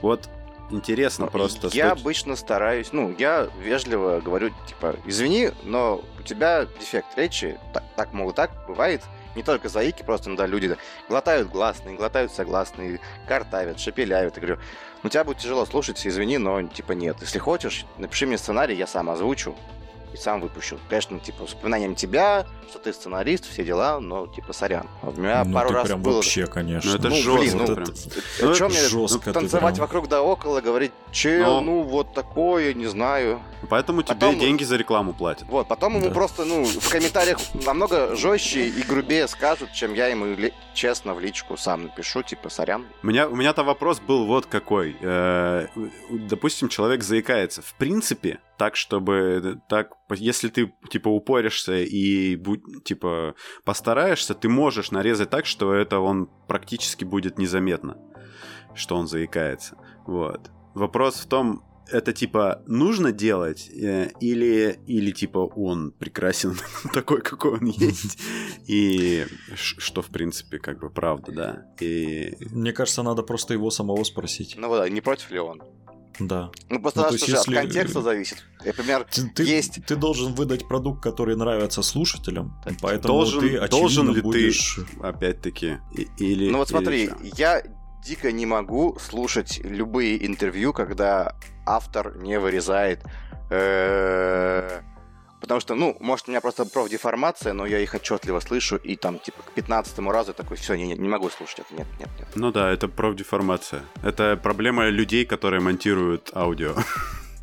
Вот интересно ну, просто. Я стоит... обычно стараюсь, ну, я вежливо говорю, типа, извини, но у тебя дефект речи, так, так могут так, бывает. Не только заики, просто иногда люди глотают гласные, глотают согласные, картавят, шепеляют. Я говорю, ну тебя будет тяжело слушать, извини, но типа нет. Если хочешь, напиши мне сценарий, я сам озвучу и сам выпущу. Конечно, типа, с упоминанием тебя, что ты сценарист, все дела, но, типа, сорян. У меня ну, пару раз прям было... вообще, конечно. Ну, это ну, жестко. Блин, ну, это, это, ну, что мне жестко танцевать прям... вокруг да около, говорить, чел, но... ну, вот такое, не знаю. Поэтому потом... тебе деньги за рекламу платят. Вот, потом ему просто, ну, в комментариях намного жестче и грубее скажут, чем я ему честно в личку сам напишу, типа, сорян. У меня, у меня-то вопрос был вот какой. Э, допустим, человек заикается. В принципе, так, чтобы так, если ты типа упоришься и типа постараешься, ты можешь нарезать так, что это он практически будет незаметно, что он заикается. Вот. Вопрос в том, это типа нужно делать э, или или типа он прекрасен [laughs] такой какой он есть [laughs] и что в принципе как бы правда да и мне кажется надо просто его самого спросить ну да не против ли он да. Ну, просто Ну, то есть же если- от контекста зависит. Например, Ты, ты- Есть. ты должен выдать продукт, который нравится слушателям, поэтому Должен- ты, очевидно, должен ли ты- будешь... Опять-таки. И- Или, ну вот или смотри, чё? я дико не могу слушать любые интервью, когда автор не вырезает э, Потому что, ну, может, у меня просто профдеформация, но я их отчетливо слышу, и там, типа, к 15 разу такой, все, не, не могу слушать это, нет, нет, нет. Ну да, это профдеформация. Это проблема людей, которые монтируют аудио.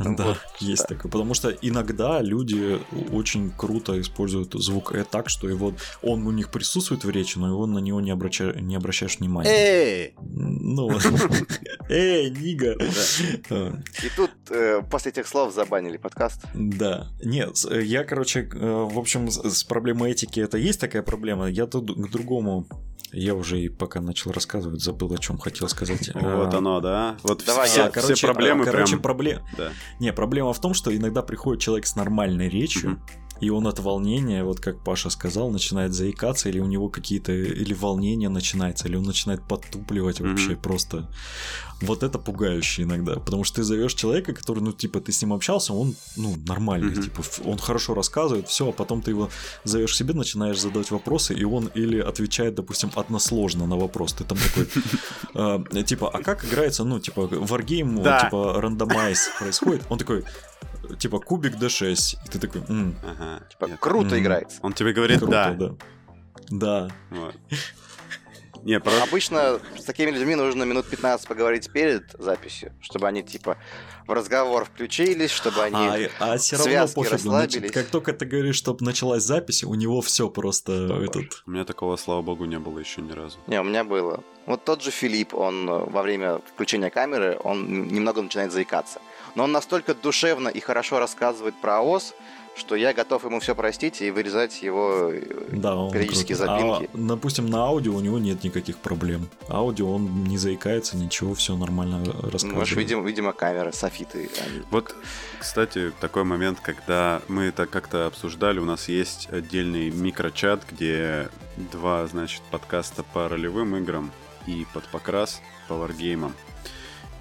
Да, Вот, есть да. такое. Потому что иногда люди очень круто используют звук «э» так, что его, он у них присутствует в речи, но его на него не, обраща- не обращаешь внимания. Эй! Ну, [laughs] эй, Нига. А, И тут э, после этих слов забанили подкаст. Да. Нет, э, я, короче, э, в общем, с проблемой этики это есть такая проблема. Я тут к другому я уже и пока начал рассказывать, забыл, о чем хотел сказать. [laughs] Вот А, оно, да? Вот Давай все, я- все короче, проблемы короче, прям... пробле- Да. Не, проблема в том, что иногда приходит человек с нормальной речью. И он от волнения, вот как Паша сказал, начинает заикаться, или у него какие-то, или волнение начинается, или он начинает подтупливать вообще просто. Вот это пугающе иногда, потому что ты зовешь человека, который, ну, типа, ты с ним общался, он, ну, нормальный, Мгм. типа, он хорошо рассказывает, все, а потом ты его зовешь себе, начинаешь задавать вопросы, и он или отвечает, допустим, односложно на вопрос, ты там такой, э, типа, а как играется, ну, типа, Да. типа, рандомайз происходит, он такой, типа, кубик D6, и ты такой, «М, Ага. Типа, Нет. круто М. играется. Он тебе говорит круто, да. да. Да, Вот. [laughs] Не, про- Обычно с такими людьми нужно минут 15 поговорить перед записью, чтобы они, типа, в разговор включились, чтобы они... а, все равно пофигу, расслабились. значит, как только ты говоришь, чтобы началась запись, у него все просто этот... У меня такого, слава богу, не было еще ни разу. Не, у меня было. Вот тот же Филипп, он э, во время включения камеры, он немного начинает заикаться. Но он настолько душевно и хорошо рассказывает про АОС, что я готов ему все простить и вырезать его... э, Да, он Периодические крутой. запинки. А, допустим, на аудио у него нет никаких проблем. Аудио он не заикается, ничего, все нормально рассказывает. Может, видимо, видимо, камеры, софиты. они- Вот, кстати, такой момент, когда мы это как-то обсуждали, у нас есть отдельный микрочат, где два, значит, подкаста по ролевым играм и под покрас по варгеймам.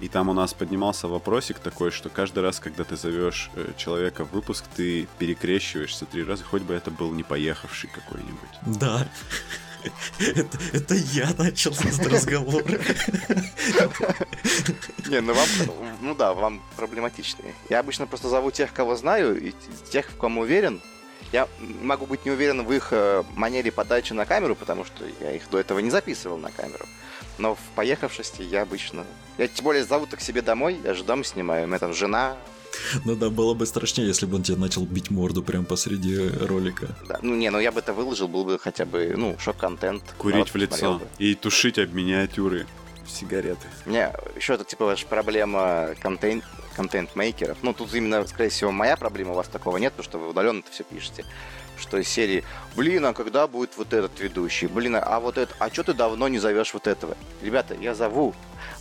И там у нас поднимался вопросик такой, что каждый раз, когда ты зовешь э, человека в выпуск, ты перекрещиваешься три раза, хоть бы это был не поехавший какой-нибудь. Да. Это, это я начал этот разговор. Не, ну вам, ну да, вам проблематичнее. Я обычно просто зову тех, кого знаю, и тех, в ком уверен. Я могу быть не уверен в их э, манере подачи на камеру, потому что я их до этого не записывал на камеру. Но в поехавшести я обычно... Я тем более зову к себе домой, я же дом снимаю, у меня там жена. Ну да, было бы страшнее, если бы он тебе начал бить морду прямо посреди ролика. Да. Ну не, ну я бы это выложил, был бы хотя бы, ну, шок-контент. Курить в лицо бы. и тушить об миниатюры сигареты. У меня еще это типа ваша проблема контент контент-мейкеров. Ну, тут именно, скорее всего, моя проблема, у вас такого нет, потому что вы удаленно это все пишете. Что из серии, блин, а когда будет вот этот ведущий? Блин, а вот это, а что ты давно не зовешь вот этого? Ребята, я зову.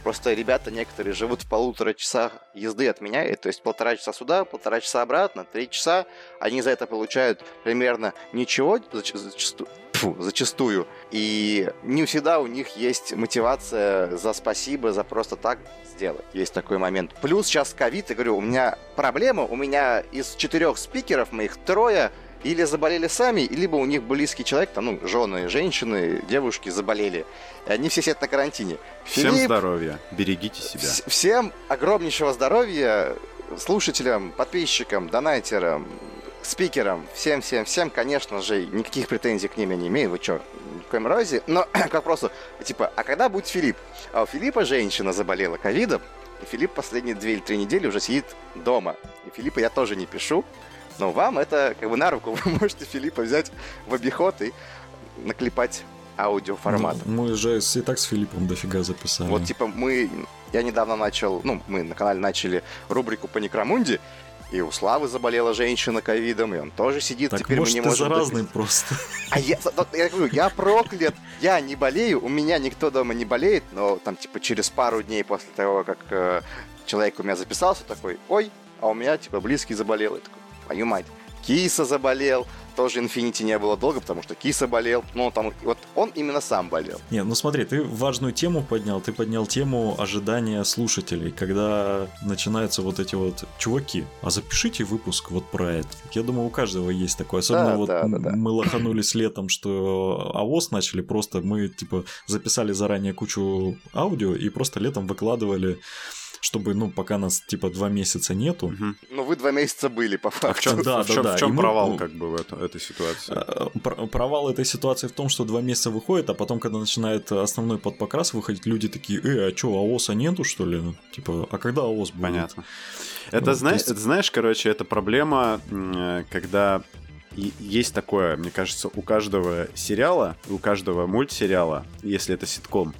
Просто ребята некоторые живут в полутора часах езды от меня, то есть полтора часа сюда, полтора часа обратно, три часа. Они за это получают примерно ничего зач- зачасту- тьфу, зачастую. И не всегда у них есть мотивация за спасибо, за просто так сделать. Есть такой момент. Плюс сейчас ковид, я говорю, у меня проблема, у меня из четырех спикеров моих трое или заболели сами, либо у них близкий человек, там, ну, жены, женщины, девушки заболели. И они все сидят на карантине. Всем Филипп, здоровья, берегите себя. Вс- Всем огромнейшего здоровья слушателям, подписчикам, донатерам, спикерам, всем-всем-всем, конечно же, никаких претензий к ним я не имею, вы чё, ни в коем разе, но [clears throat] к вопросу, типа, а когда будет Филипп? А у Филиппа женщина заболела ковидом, и Филипп последние две или три недели уже сидит дома. И Филиппа я тоже не пишу, но вам это как бы на руку, [laughs] вы можете Филиппа взять в обиход и наклепать аудиоформат. Ну, мы же и так с Филиппом дофига записали. Вот, типа, мы... Я недавно начал... Ну, мы на канале начали рубрику по Некромунде, и у Славы заболела женщина ковидом, и он тоже сидит, так теперь может мы не можем... заразный просто. А я, я говорю, я проклят, я не болею, у меня никто дома не болеет, но там, типа, через пару дней после того, как э, человек у меня записался, такой, ой, а у меня, типа, близкий заболел. Я такой, твою мать. Киса заболел, тоже Infinity не было долго, потому что Киса болел. Ну, там, вот он именно сам болел. Не, ну смотри, ты важную тему поднял. Ты поднял тему ожидания слушателей, когда начинаются вот эти вот чуваки. А запишите выпуск вот про это. Я думаю, у каждого есть такое. Особенно Да, вот да, да, да. мы лоханулись летом, что АОС начали просто. Мы типа записали заранее кучу аудио и просто летом выкладывали чтобы, ну, пока нас, типа, два месяца нету, Мгм. Ну, вы два месяца были, по А в факту. чем, Да, в чем, да, в да. чем И мы, провал ну, как бы в это- этой ситуации? Э, пр- Провал этой ситуации в том, что два месяца выходит, а потом, когда начинает основной подпокрас выходить, люди такие, э, а чё, АОСа нету, что ли? Типа, а когда АОС будет? Понятно. Ну, Это, то знаешь, есть- это, знаешь, короче, это проблема, э, когда и- есть такое, мне кажется, у каждого сериала, у каждого мультсериала, если это ситком,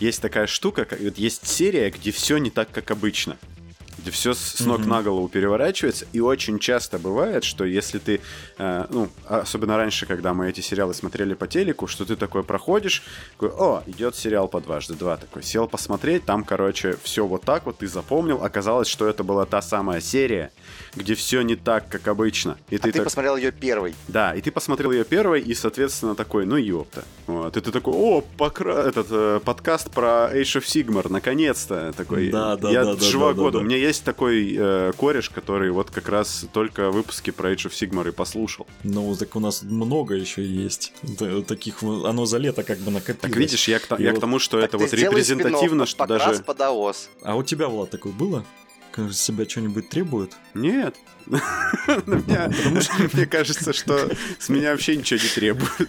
есть такая штука, как, есть серия, где все не так, как обычно. Где все с ног Мгм. на голову переворачивается, и очень часто бывает, что если ты, э, ну, особенно раньше, когда мы эти сериалы смотрели по телеку, что ты такой проходишь, такой, о, идет сериал по дважды два, такой, сел посмотреть, там, короче, все вот так вот, ты запомнил, оказалось, что это была та самая серия, где все не так, как обычно. И А ты так- посмотрел ее первый. да, и ты посмотрел ее первой, и, соответственно, такой, ну ёпта. Вот, и ты такой, о, покра... этот э, подкаст про Age of Sigmar, наконец-то. Такой, Да, да, я да, да, живу да, да, году. Есть такой э, кореш, который вот как раз только выпуски про Age of Sigmar и послушал. Ну, так у нас много еще есть. Таких, оно за лето как бы накопилось. Так видишь, я к, я к вот тому, что Так это ты вот репрезентативно, что даже... под АОС. А у тебя, Влад, такое было? Себя что-нибудь требует? Нет. [laughs] Меня- Мне кажется, что с меня вообще ничего не требуют.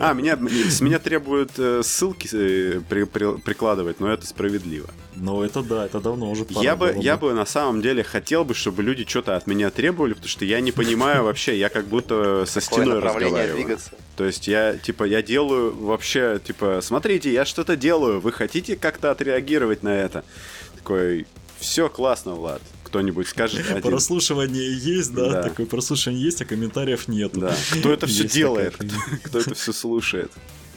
А, меня, с меня требуют э, ссылки э, при- при- прикладывать, но это справедливо. Ну, это да, это давно уже пора Я бы, я бы на самом деле хотел бы, чтобы люди что-то от меня требовали, потому что я не понимаю вообще, я как будто со стеной разговариваю. двигаться. То есть я, типа, я делаю вообще, типа, смотрите, я что-то делаю, вы хотите как-то отреагировать на это? Такой, все классно, Влад. Кто-нибудь скажет [laughs] один. Прослушивание есть, да, Да. такое прослушивание есть, а комментариев нет. Да. Кто это [laughs] все Есть делает? фигня. [laughs] Кто это все слушает?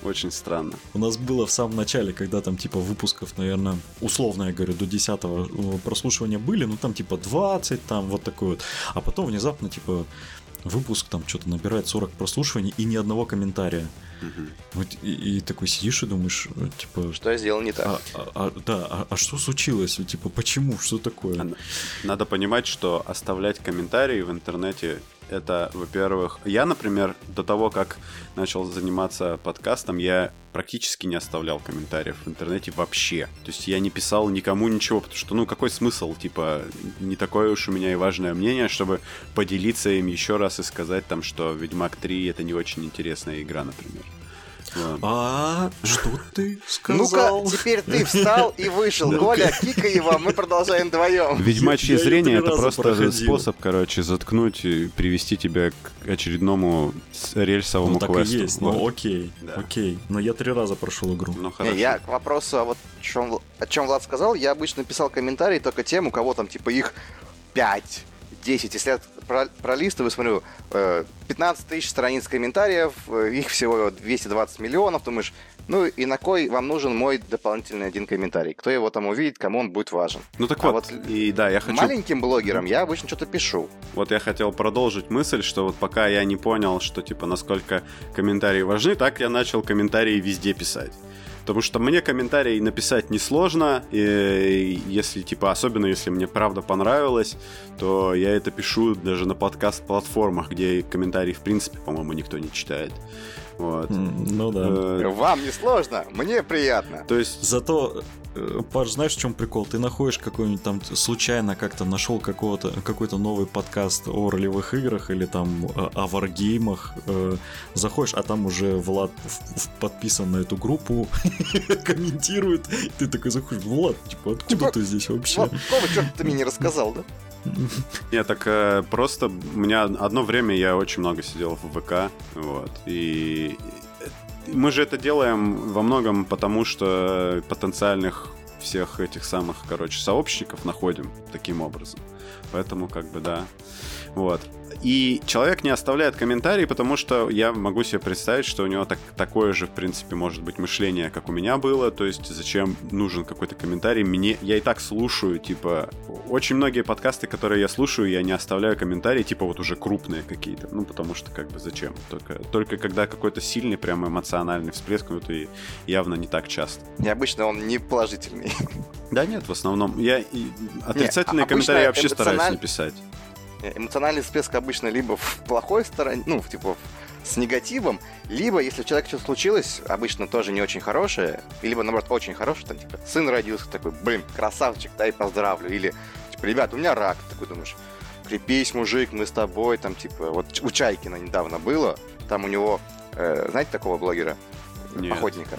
Очень странно. У нас было в самом начале, когда там типа выпусков, наверное, условно я говорю, до 10 прослушивания были, ну там типа 20, там вот такой вот. А потом внезапно типа выпуск там что-то набирает 40 прослушиваний и ни одного комментария. Мгм. Вот и, и такой сидишь и думаешь, э, типа, Что я сделал не так? а, а- а- да, а, а что случилось? Типа, почему? Что такое? Надо понимать, что оставлять комментарии в интернете это, во-первых, я, например, до того, как начал заниматься подкастом, я практически не оставлял комментариев в интернете вообще. То есть я не писал никому ничего, потому что, ну, какой смысл, типа, не такое уж у меня и важное мнение, чтобы поделиться им еще раз и сказать там, что Ведьмак 3 это не очень интересная игра, например. А что ты Ну-ка, сказал? теперь ты встал и вышел. Ну-ка. Коля, кикай его, мы продолжаем вдвоем. Ведьмачье зрение это просто проходил. способ, короче, заткнуть и привести тебя к очередному рельсовому Ну так и квесту. есть, Вот. ну окей, Да. окей. Но я три раза прошел игру. Ну Не, хорошо. я к вопросу о вот чем, о чем Влад сказал, я обычно писал комментарии только тем, у кого там типа их 5, 10. Если я про- пролистываю, смотрю, э, 15 тысяч страниц комментариев, э, их всего 220 миллионов, думаешь, ну и на кой вам нужен мой дополнительный один комментарий? Кто его там увидит, кому он будет важен? Ну так а вот, вот и да, я хочу, Маленьким блогерам я обычно что-то пишу. вот я хотел продолжить мысль, что вот пока я не понял, что типа насколько комментарии важны, так я начал комментарии везде писать. Потому что мне комментарий написать несложно, и если, типа, особенно если мне правда понравилось, то я это пишу даже на подкаст-платформах, где комментарии, в принципе, по-моему, никто не читает. Вот. Ну да. Э, Вам не сложно, мне приятно. То есть, Зато, Паш, знаешь, в чем прикол? Ты находишь какой-нибудь там случайно как-то нашел какого-то какой-то новый подкаст о ролевых играх или там э, о варгеймах, э, заходишь, а там уже Влад подписан на эту группу, [laughs] комментирует. Ты такой заходишь, Влад, типа, откуда Типа, ты здесь вообще? Вот какого черта ты мне не рассказал, да? [laughs] Я так э, просто... У меня одно время я очень много сидел в ВК, вот, и... Мы же это делаем во многом потому, что потенциальных всех этих самых, короче, сообщников находим таким образом. Поэтому, как бы, да. Вот. И человек не оставляет комментарий, потому что я могу себе представить, что у него так, такое же, в принципе, может быть, мышление, как у меня было. То есть, зачем нужен какой-то комментарий? Мне, я и так слушаю, типа, очень многие подкасты, которые я слушаю, я не оставляю комментарии, типа, вот уже крупные какие-то. Ну, потому что, как бы, зачем? Только, только когда какой-то сильный, прям эмоциональный всплеск, ну, это явно не так часто. И обычно он не положительный. Да нет, в основном. Я и отрицательные не, комментарии вообще стараюсь не писать. Эмоциональный всплеск обычно либо в плохой стороне, ну, типа с негативом, либо, если у человека что-то случилось, обычно тоже не очень хорошее, либо, наоборот, очень хорошее, там, типа, сын родился, такой, блин, красавчик, дай поздравлю, или, типа, ребят, у меня рак, такой думаешь, крепись, мужик, мы с тобой, там, типа, вот у Чайкина недавно было, там у него, э, знаете такого блогера? Нет. охотника.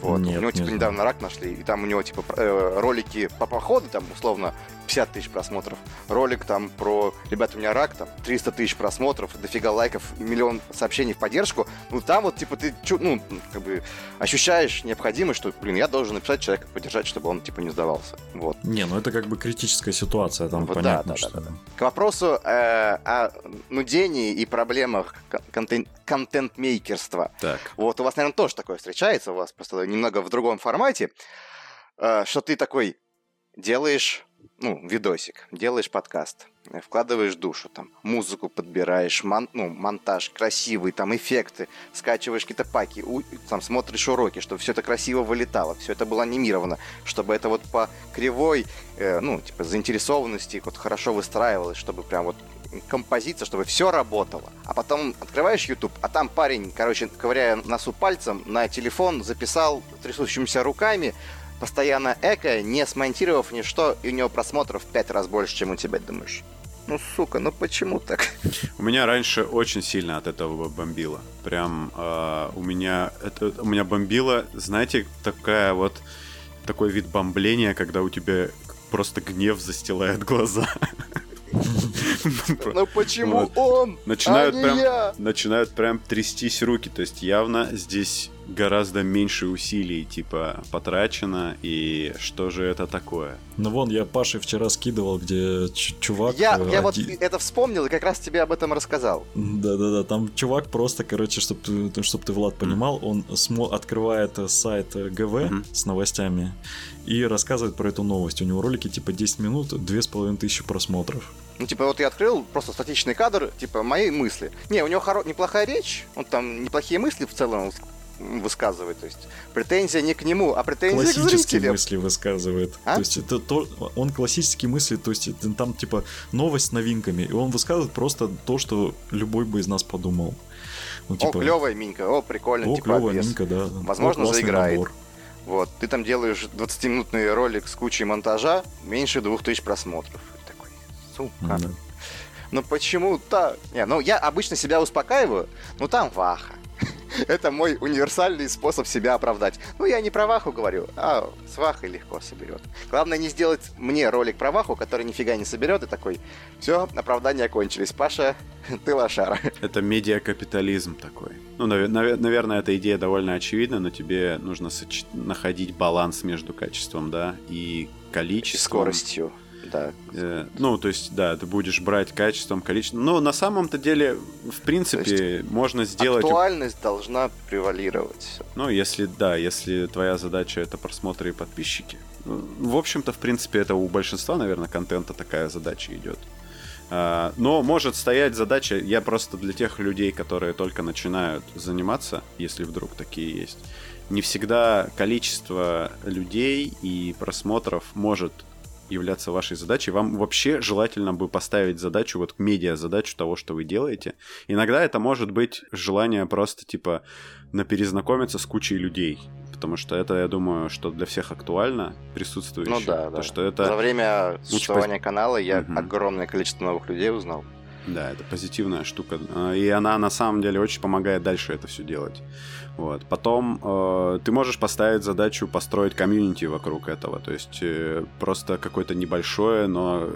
Вот. Нет, у него, типа, недавно рак нашли, и там у него, типа, э, ролики по походу, там, условно, 50 тысяч просмотров. Ролик там про «Ребята, у меня рак», там 300 тысяч просмотров, дофига лайков, миллион сообщений в поддержку. Ну, там вот, типа, ты, ну, как бы ощущаешь необходимость, что, блин, я должен написать человека, поддержать, чтобы он, типа, не сдавался. Вот. Не, ну это как бы критическая ситуация, там вот, понятно, да, да, что... Да, да. К вопросу э, о нудении и проблемах контент контент-мейкерства. Так. Вот у вас, наверное, тоже такое встречается, у вас просто немного в другом формате, э, что ты такой делаешь ну, видосик, делаешь подкаст, э, вкладываешь душу, там, музыку подбираешь, мон, ну, монтаж красивый, там, эффекты, скачиваешь какие-то паки, у, там, смотришь уроки, чтобы все это красиво вылетало, все это было анимировано, чтобы это вот по кривой, э, ну, типа, заинтересованности вот хорошо выстраивалось, чтобы прям вот композиция, чтобы все работало. А потом открываешь YouTube, а там парень, короче, ковыряя носу пальцем, на телефон записал трясущимися руками постоянно эко, не смонтировав ничто, и у него просмотров в пять раз больше, чем у тебя, думаешь? Ну, сука, ну почему так? У меня раньше очень сильно от этого бомбило. Прям э, у меня это у меня бомбило, знаете, такая вот такой вид бомбления, когда у тебя просто гнев застилает глаза. Ну почему он? Начинают а прям начинают прям трястись руки, то есть явно здесь гораздо меньше усилий, типа, потрачено, и что же это такое? Ну вон, я Паше вчера скидывал, где чувак... Я, э, я вот это вспомнил и как раз тебе об этом рассказал. Да-да-да, там чувак просто, короче, чтобы ты, чтоб ты, Влад, понимал, он смо- открывает э, сайт э, ГВ mm-hmm. с новостями и рассказывает про эту новость. У него ролики типа 10 минут, две с половиной тысячи просмотров. Ну, типа, вот я открыл просто статичный кадр, типа, мои мысли. Не, у него хоро... неплохая речь, он там неплохие мысли в целом высказывает. То есть претензия не к нему, а претензия к зрителям. мысли высказывает. А? То есть это то, он классические мысли, то есть это, там типа новость с новинками, и он высказывает просто то, что любой бы из нас подумал. Ну, типа, о, клевая минька, о, прикольно, о, типа клевая минка, да. Возможно, о, заиграет. Набор. Вот, ты там делаешь 20-минутный ролик с кучей монтажа, меньше 2000 просмотров. Такой, сука. Да. Ну почему так? Не, ну я обычно себя успокаиваю, ну там ваха. [laughs] Это мой универсальный способ себя оправдать. Ну, я не про Ваху говорю, а с Вахой легко соберет. Главное не сделать мне ролик про Ваху, который нифига не соберет, и такой, все, оправдания кончились. Паша, [laughs] ты лошара. Это медиакапитализм такой. Ну, нав- нав- наверное, эта идея довольно очевидна, но тебе нужно соч- находить баланс между качеством, да, и количеством. И скоростью да. Э, ну, то есть, да, ты будешь брать качеством, количеством. Но на самом-то деле, в принципе, можно сделать... Актуальность должна превалировать. Ну, если, да, если твоя задача это просмотры и подписчики. Ну, в общем-то, в принципе, это у большинства, наверное, контента такая задача идет. А, но может стоять задача, я просто для тех людей, которые только начинают заниматься, если вдруг такие есть, не всегда количество людей и просмотров может являться вашей задачей. Вам вообще желательно бы поставить задачу, вот медиа-задачу того, что вы делаете. Иногда это может быть желание просто, типа, на перезнакомиться с кучей людей. Потому что это, я думаю, что для всех актуально присутствующих. Ну да, да. Что это... За время существования канала я угу. огромное количество новых людей узнал. Да, это позитивная штука. И она на самом деле очень помогает дальше это все делать. Вот. Потом э, ты можешь поставить задачу построить комьюнити вокруг этого. То есть э, просто какое-то небольшое, но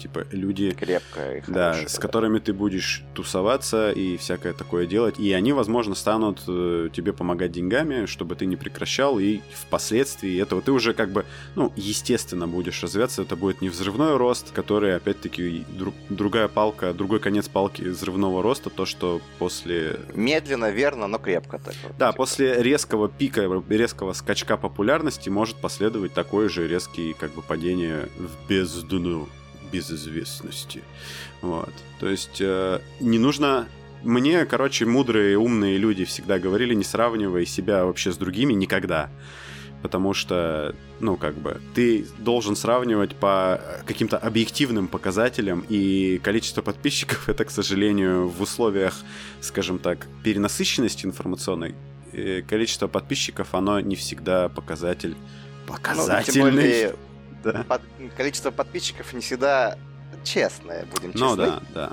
типа люди... Крепкое и Да, хорошее, с да. которыми ты будешь тусоваться и всякое такое делать. И они, возможно, станут э, тебе помогать деньгами, чтобы ты не прекращал. И впоследствии этого ты уже как бы, ну, естественно, будешь развиваться. Это будет не взрывной рост, который, опять-таки, друг, другая палка, друг, другой конец палки взрывного роста, то, что после... Медленно, верно, но крепко. Так, Да, типа. после резкого пика, резкого скачка популярности может последовать такое же резкий как бы падение в бездну безызвестности. Вот. То есть э, не нужно... Мне, короче, мудрые, умные люди всегда говорили, не сравнивай себя вообще с другими никогда. Потому что, ну, как бы, ты должен сравнивать по каким-то объективным показателям, и количество подписчиков это, к сожалению, в условиях, скажем так, перенасыщенности информационной, э, количество подписчиков, оно не всегда показатель Ну, показательный. тем более, [laughs] Да. под- количество подписчиков не всегда честное, будем честны. Ну да, да.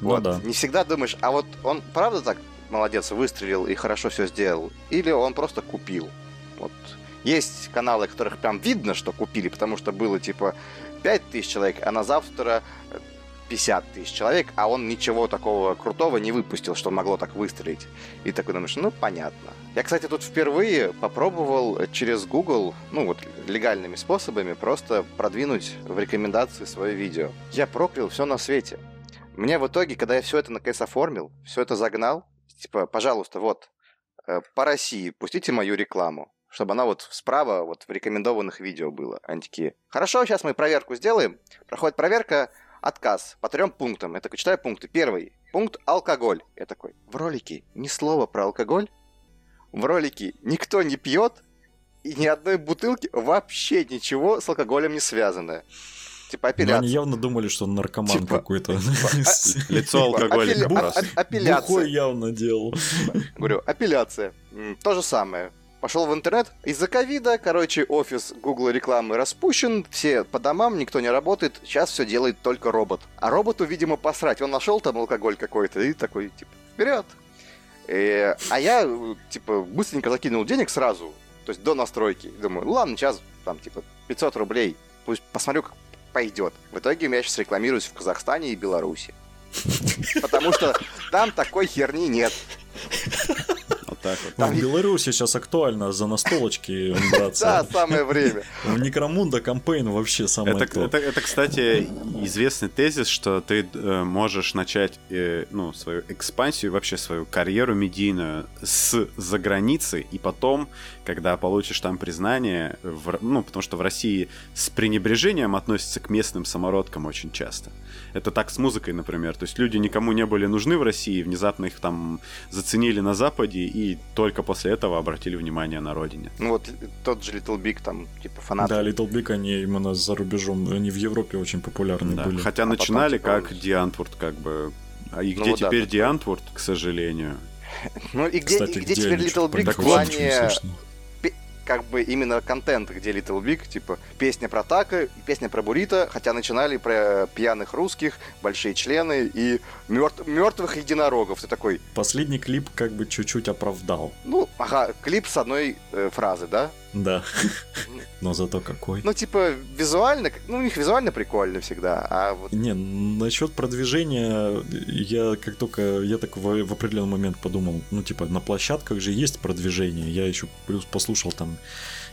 Ну Вот, да. Не всегда думаешь, а вот он правда так молодец, выстрелил и хорошо все сделал, или он просто купил. Есть каналы, которых прям видно, что купили, потому что было типа 5 тысяч человек, а на завтра э, 50 тысяч человек, а он ничего такого крутого не выпустил, что могло так выстрелить. И такой думаешь, ну понятно. Я, кстати, тут впервые попробовал через Google, ну вот легальными способами, просто продвинуть в рекомендации свое видео. Я проклял все на свете. Мне в итоге, когда я все это наконец оформил, все это загнал, типа, пожалуйста, вот, э, по России пустите мою рекламу, чтобы она вот справа вот в рекомендованных видео было. Они такие, хорошо, сейчас мы проверку сделаем. Проходит проверка, отказ по трем пунктам. Я такой читаю пункты. Первый пункт алкоголь. Я такой, в ролике ни слова про алкоголь. В ролике никто не пьет, и ни одной бутылки вообще ничего с алкоголем не связано. Типа Но апелляция. они явно думали, что он наркоман Типа- какой-то. [laughs] Лицо алкоголика Апелля- просто. а- а- апелляция. Бухой явно делал. Говорю, апелляция. То же самое. Пошел в интернет. Из-за ковида, короче, офис Google рекламы распущен, все по домам, никто не работает. Сейчас все делает только робот. А роботу, видимо, посрать. Он нашел там алкоголь какой-то и такой, типа, вперед. Э, а я, типа, быстренько закинул денег сразу, то есть до настройки. Думаю, ладно, сейчас там, типа, 500 рублей. Пусть посмотрю, как пойдет. В итоге я сейчас рекламируюсь в Казахстане и Беларуси. Потому что там такой херни нет. Так вот. Там В Беларуси сейчас актуально за настолочки [laughs] Да, браться. самое время. В Некромунда кампейн вообще самое Это, то. это, это, кстати, известный тезис, что ты э, можешь начать э, ну, свою экспансию, вообще свою карьеру медийную с за границы, и потом, когда получишь там признание, в ну, потому что в России с пренебрежением относятся к местным самородкам очень часто. Это так с музыкой, например. То есть люди никому не были нужны в России, внезапно их там заценили на Западе, и только после этого обратили внимание на родине. Ну вот тот же Little Big, там, типа, фанаты. Да, Little Big, они именно за рубежом, они в Европе очень популярны Да, были. Хотя А потом, начинали типа, как Диантворд, как бы. А и Ну где да, теперь такое. Диантворд, к сожалению? Ну и где, Кстати, и где, теперь они Little Big в плане. Как бы, именно контент, где Little Big, типа, песня про Така, и песня про Бурита, хотя начинали про пьяных русских, большие члены и мертвых единорогов. Ты такой, Последний клип как бы чуть-чуть оправдал. ну, ага, клип с одной э, фразы, да? Да. [laughs] Но зато какой. Ну, типа, визуально, ну, у них визуально прикольно всегда, а вот Не, насчет продвижения, я как только, я так в, в определенный момент подумал, ну, типа, на площадках же есть продвижение. Я еще плюс послушал там,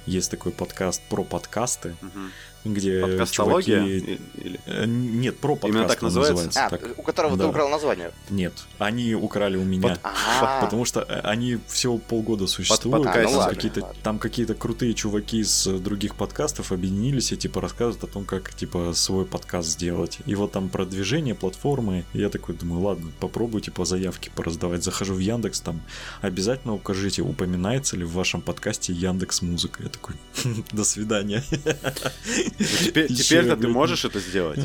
есть такой подкаст про подкасты, Мгм. Где Подкастология? чуваки... Или... Э, Нет, про подкасты Именно так он называется? А, так. у которого ты Да. украл название. Нет, они украли у меня. Под- А, [laughs] Потому что э, они всего полгода существуют. подкастинг. там, Ну ладно, какие-то, ладно. там какие-то крутые чуваки с э, других подкастов объединились и типа рассказывают о том, как типа свой подкаст сделать. И вот там продвижение платформы. И я такой думаю, ладно, попробую типа заявки пораздавать. Захожу в Яндекс, там обязательно укажите, упоминается ли в вашем подкасте Яндекс Музыка. Я такой, [laughs] до свидания. [laughs] Теперь-то ты можешь это сделать.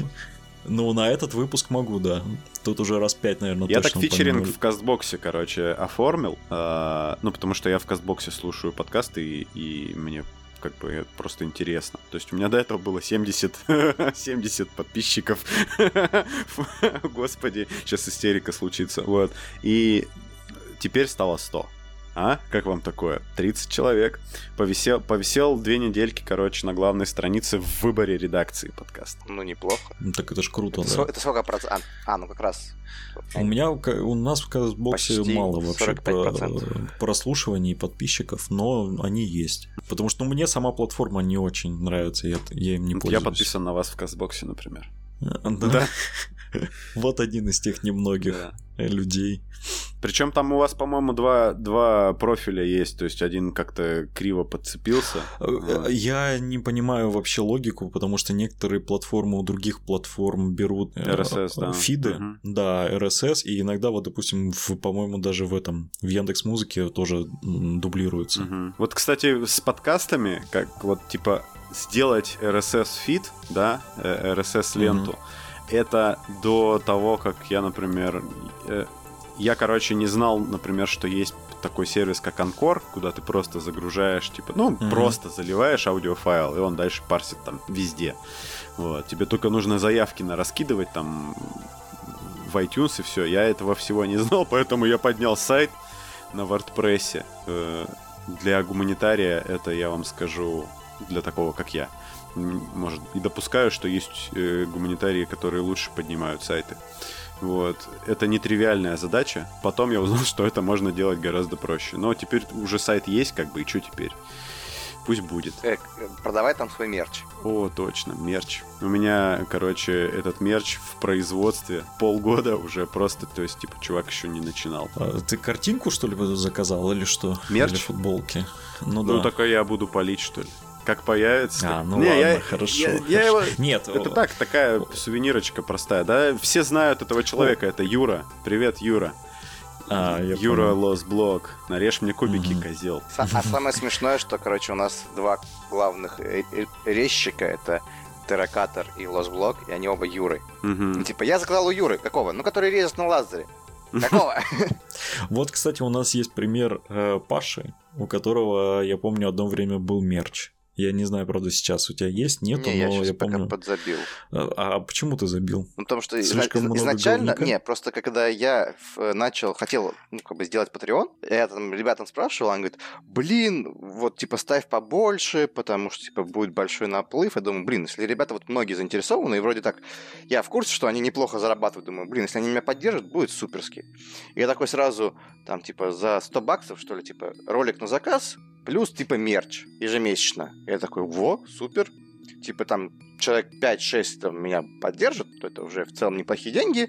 Ну, на этот выпуск могу, да. Тут уже раз пять, наверное, Я так фичеринг в Кастбоксе, короче, оформил. а, ну, потому что я в Кастбоксе слушаю подкасты, и, мне как бы просто интересно. То есть у меня до этого было 70, 70 [laughs] подписчиков. [laughs] Господи, сейчас истерика случится. Вот. И теперь стало 100. А? Как вам такое? 30 человек. Повисел, повисел две недельки, короче, на главной странице в выборе редакции подкаста. ну, неплохо. Ну, так это ж круто, Это, да. это сколько процентов? А, ну, как раз. У меня у нас в Казбоксе мало вообще 45%. про- прослушиваний и подписчиков, но они есть. Потому что ну, мне сама платформа не очень нравится, я, я им не Я пользуюсь. подписан на вас в Кастбоксе, например. Э, Да. [laughs] [laughs] Вот один из тех немногих Да. людей. Причем там у вас, по-моему, два, два профиля есть, то есть один как-то криво подцепился. Э, э, Я не понимаю вообще логику, потому что некоторые платформы у других платформ берут э, RSS, да. фиды, Мгм. да, RSS, и иногда вот, допустим, в, по-моему, даже в этом, в Яндекс Музыке тоже дублируется. Мгм. Вот, кстати, с подкастами, как вот типа сделать RSS-фид, да, э, RSS-ленту, это до того, как я, например, э, я, короче, не знал, например, что есть такой сервис, как Анкор, куда ты просто загружаешь, типа, ну, Мгм. просто заливаешь аудиофайл, и он дальше парсит там везде. Вот. Тебе только нужно заявки на раскидывать там в iTunes и все. Я этого всего не знал, [laughs] поэтому я поднял сайт на WordPress. Э, Для гуманитария это, я вам скажу, для такого, как я. Может, и допускаю, что есть э, гуманитарии, которые лучше поднимают сайты. Вот. Это нетривиальная задача. Потом я узнал, [laughs] что это можно делать гораздо проще. Но теперь уже сайт есть, как бы, и что теперь? Пусть будет. Э, продавай там свой мерч. О, точно, мерч. У меня, короче, этот мерч в производстве полгода уже просто, то есть, типа, чувак еще не начинал. А Ты картинку, что ли, заказал или что? Мерч? Или футболки? Ну, Ну, да. так я буду палить, что ли? Как появится. А, ну Не, ладно, я- хорошо. я- хорошо. я его- Нет, Это о, так, такая сувенирочка простая, да? Все знают этого человека, это Юра. Привет, Юра. А, я Юра. Лос Блок. Нарежь мне кубики, Мгм. козел. Са- А самое смешное, что, короче, у нас два главных э- э- резчика, это Терракатор и Лосблок, и они оба Юры. Ну, Мгм. типа, я заказал у Юры. Какого? Ну, который режет на лазере. Какого? [laughs] Вот, кстати, у нас есть пример э, Паши, у которого, я помню, одно время был мерч. Я не знаю, правда, сейчас у тебя есть, нету, Не, я но я пока помню. подзабил. А, а почему ты забил? Ну, потому что изна- Слишком много изначально... говнюка? Не, просто когда я начал, хотел, ну, как бы сделать Patreon, я там ребятам спрашивал, они говорят, блин, вот, типа, ставь побольше, потому что, типа, будет большой наплыв. Я думаю, блин, если ребята вот многие заинтересованы, и вроде так, я в курсе, что они неплохо зарабатывают, думаю, блин, если они меня поддержат, будет суперски. И я такой сразу, там, типа, за 100 баксов, что ли, типа, ролик на заказ, плюс, типа, мерч ежемесячно. Я такой, во, супер. Типа, там, человек 5-6 там, меня поддержит, то это уже в целом неплохие деньги,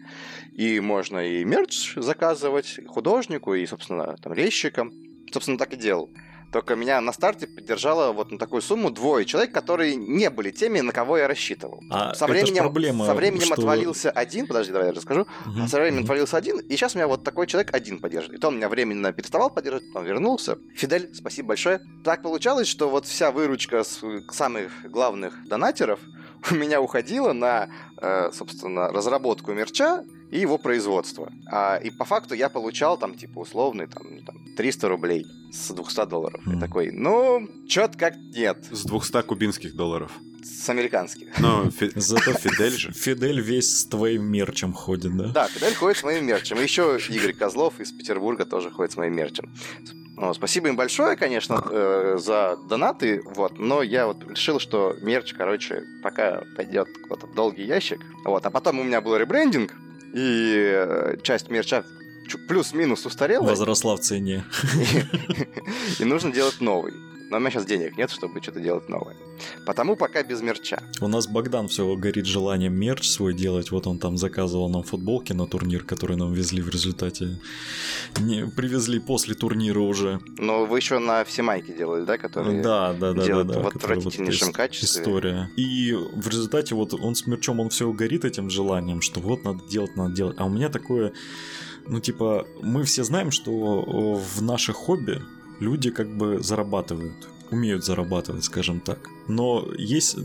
и можно и мерч заказывать художнику, и, собственно, там, резчикам. Собственно, так и делал. Только меня на старте поддержало вот на такую сумму двое человек, которые не были теми, на кого я рассчитывал. А Со временем, проблема, со временем что- отвалился один, подожди, давай я расскажу. А со временем мгм. отвалился один, и сейчас меня вот такой человек один поддерживает. И то он меня временно переставал поддерживать, потом вернулся. Фидель, спасибо большое. Так получалось, что вот вся выручка с самых главных донатеров [laughs] у меня уходила на, э, собственно, разработку мерча и его производство. А, и по факту я получал там, типа, условный, там, там 300 рублей с 200 долларов. Мгм. И такой, ну, чё-то как нет, С 200 кубинских долларов. с американских. Ну, Фи- [laughs] Зато Фидель же. Фидель весь с твоим мерчем ходит, да? Да, Фидель ходит с моим мерчем. И еще Игорь Козлов из Петербурга тоже ходит с моим мерчем. Ну, спасибо им большое, конечно, э, за донаты, вот, но я вот решил, что мерч, короче, пока пойдет куда-то в долгий ящик. Вот, а потом у меня был ребрендинг, и э, часть мерча плюс-минус устарела, Возросла в цене. [laughs] и нужно делать новый. Но у меня сейчас денег нет, чтобы что-то делать новое. Потому пока без мерча. У нас Богдан все горит желанием мерч свой делать. Вот он там заказывал нам футболки на турнир, которые нам везли в результате. Не, привезли после турнира уже. Но вы еще на все майки делали, да, которые... Да, да, да, да, делают да. в которая вот отвратительнейшем эта качестве. История. И в результате вот он с мерчом, он все горит этим желанием, что вот надо делать, надо делать. А у меня такое, ну типа, мы все знаем, что о, в наших хобби люди как бы зарабатывают, умеют зарабатывать, скажем так. Но есть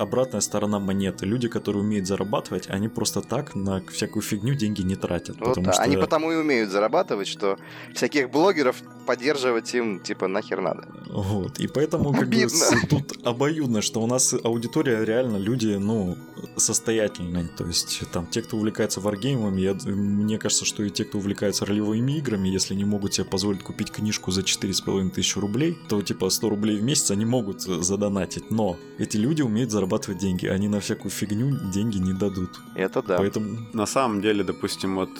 обратная сторона монеты. Люди, которые умеют зарабатывать, они просто так на всякую фигню деньги не тратят. Вот потому да, что... Они потому и умеют зарабатывать, что всяких блогеров поддерживать им, типа, нахер надо. Вот, и поэтому как бы тут обоюдно, что у нас аудитория реально люди, ну, состоятельные. То есть там те, кто увлекается варгеймами, я, мне кажется, что и те, кто увлекается ролевыми играми, если не могут себе позволить купить книжку за 4,5 тысячи рублей, то типа 100 рублей в месяц они могут э, задонатить. Но эти люди умеют зарабатывать деньги, они на всякую фигню деньги не дадут. Это да. Поэтому На самом деле, допустим, вот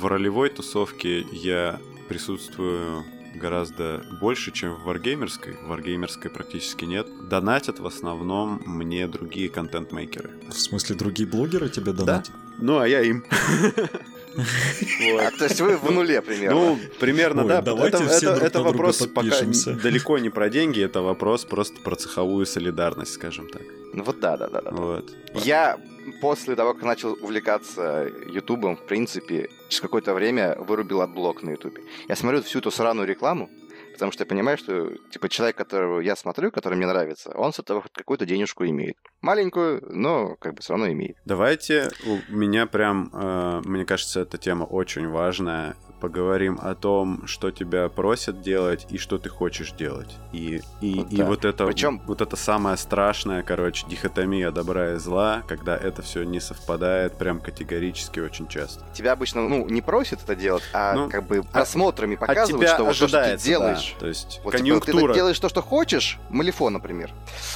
в ролевой тусовке я присутствую гораздо больше, чем в варгеймерской. В варгеймерской практически нет. Донатят в основном мне другие контент-мейкеры. в смысле другие блогеры тебе донатят? Ну, а я им. [laughs] А, то есть вы в нуле примерно. Ну, примерно, да. давайте Это, все вопрос пока далеко не про деньги, это вопрос просто про цеховую солидарность, скажем так. Ну вот да, да, да, да. Вот. Я после того, как начал увлекаться Ютубом, в принципе, через какое-то время вырубил AdBlock на Ютубе. Я смотрю всю эту сраную рекламу, потому что я понимаю, что типа человек, которого я смотрю, который мне нравится, он с этого хоть какую-то денежку имеет. Маленькую, но как бы все равно имеет. Давайте, у меня прям, э, мне кажется, эта тема очень важная. Поговорим о том, что тебя просят делать и что ты хочешь делать. И, и, Вот и да. вот это Причем- вот это самое страшное, короче, дихотомия добра и зла, когда это все не совпадает прям категорически очень часто. Тебя обычно, ну, не просят это делать, а Ну, как бы просмотрами От показывают, тебя что вот то, что ты ожидается, делаешь. да. То есть Вот, типа, конъюнктура. ты делаешь то, что хочешь, Малифо, например.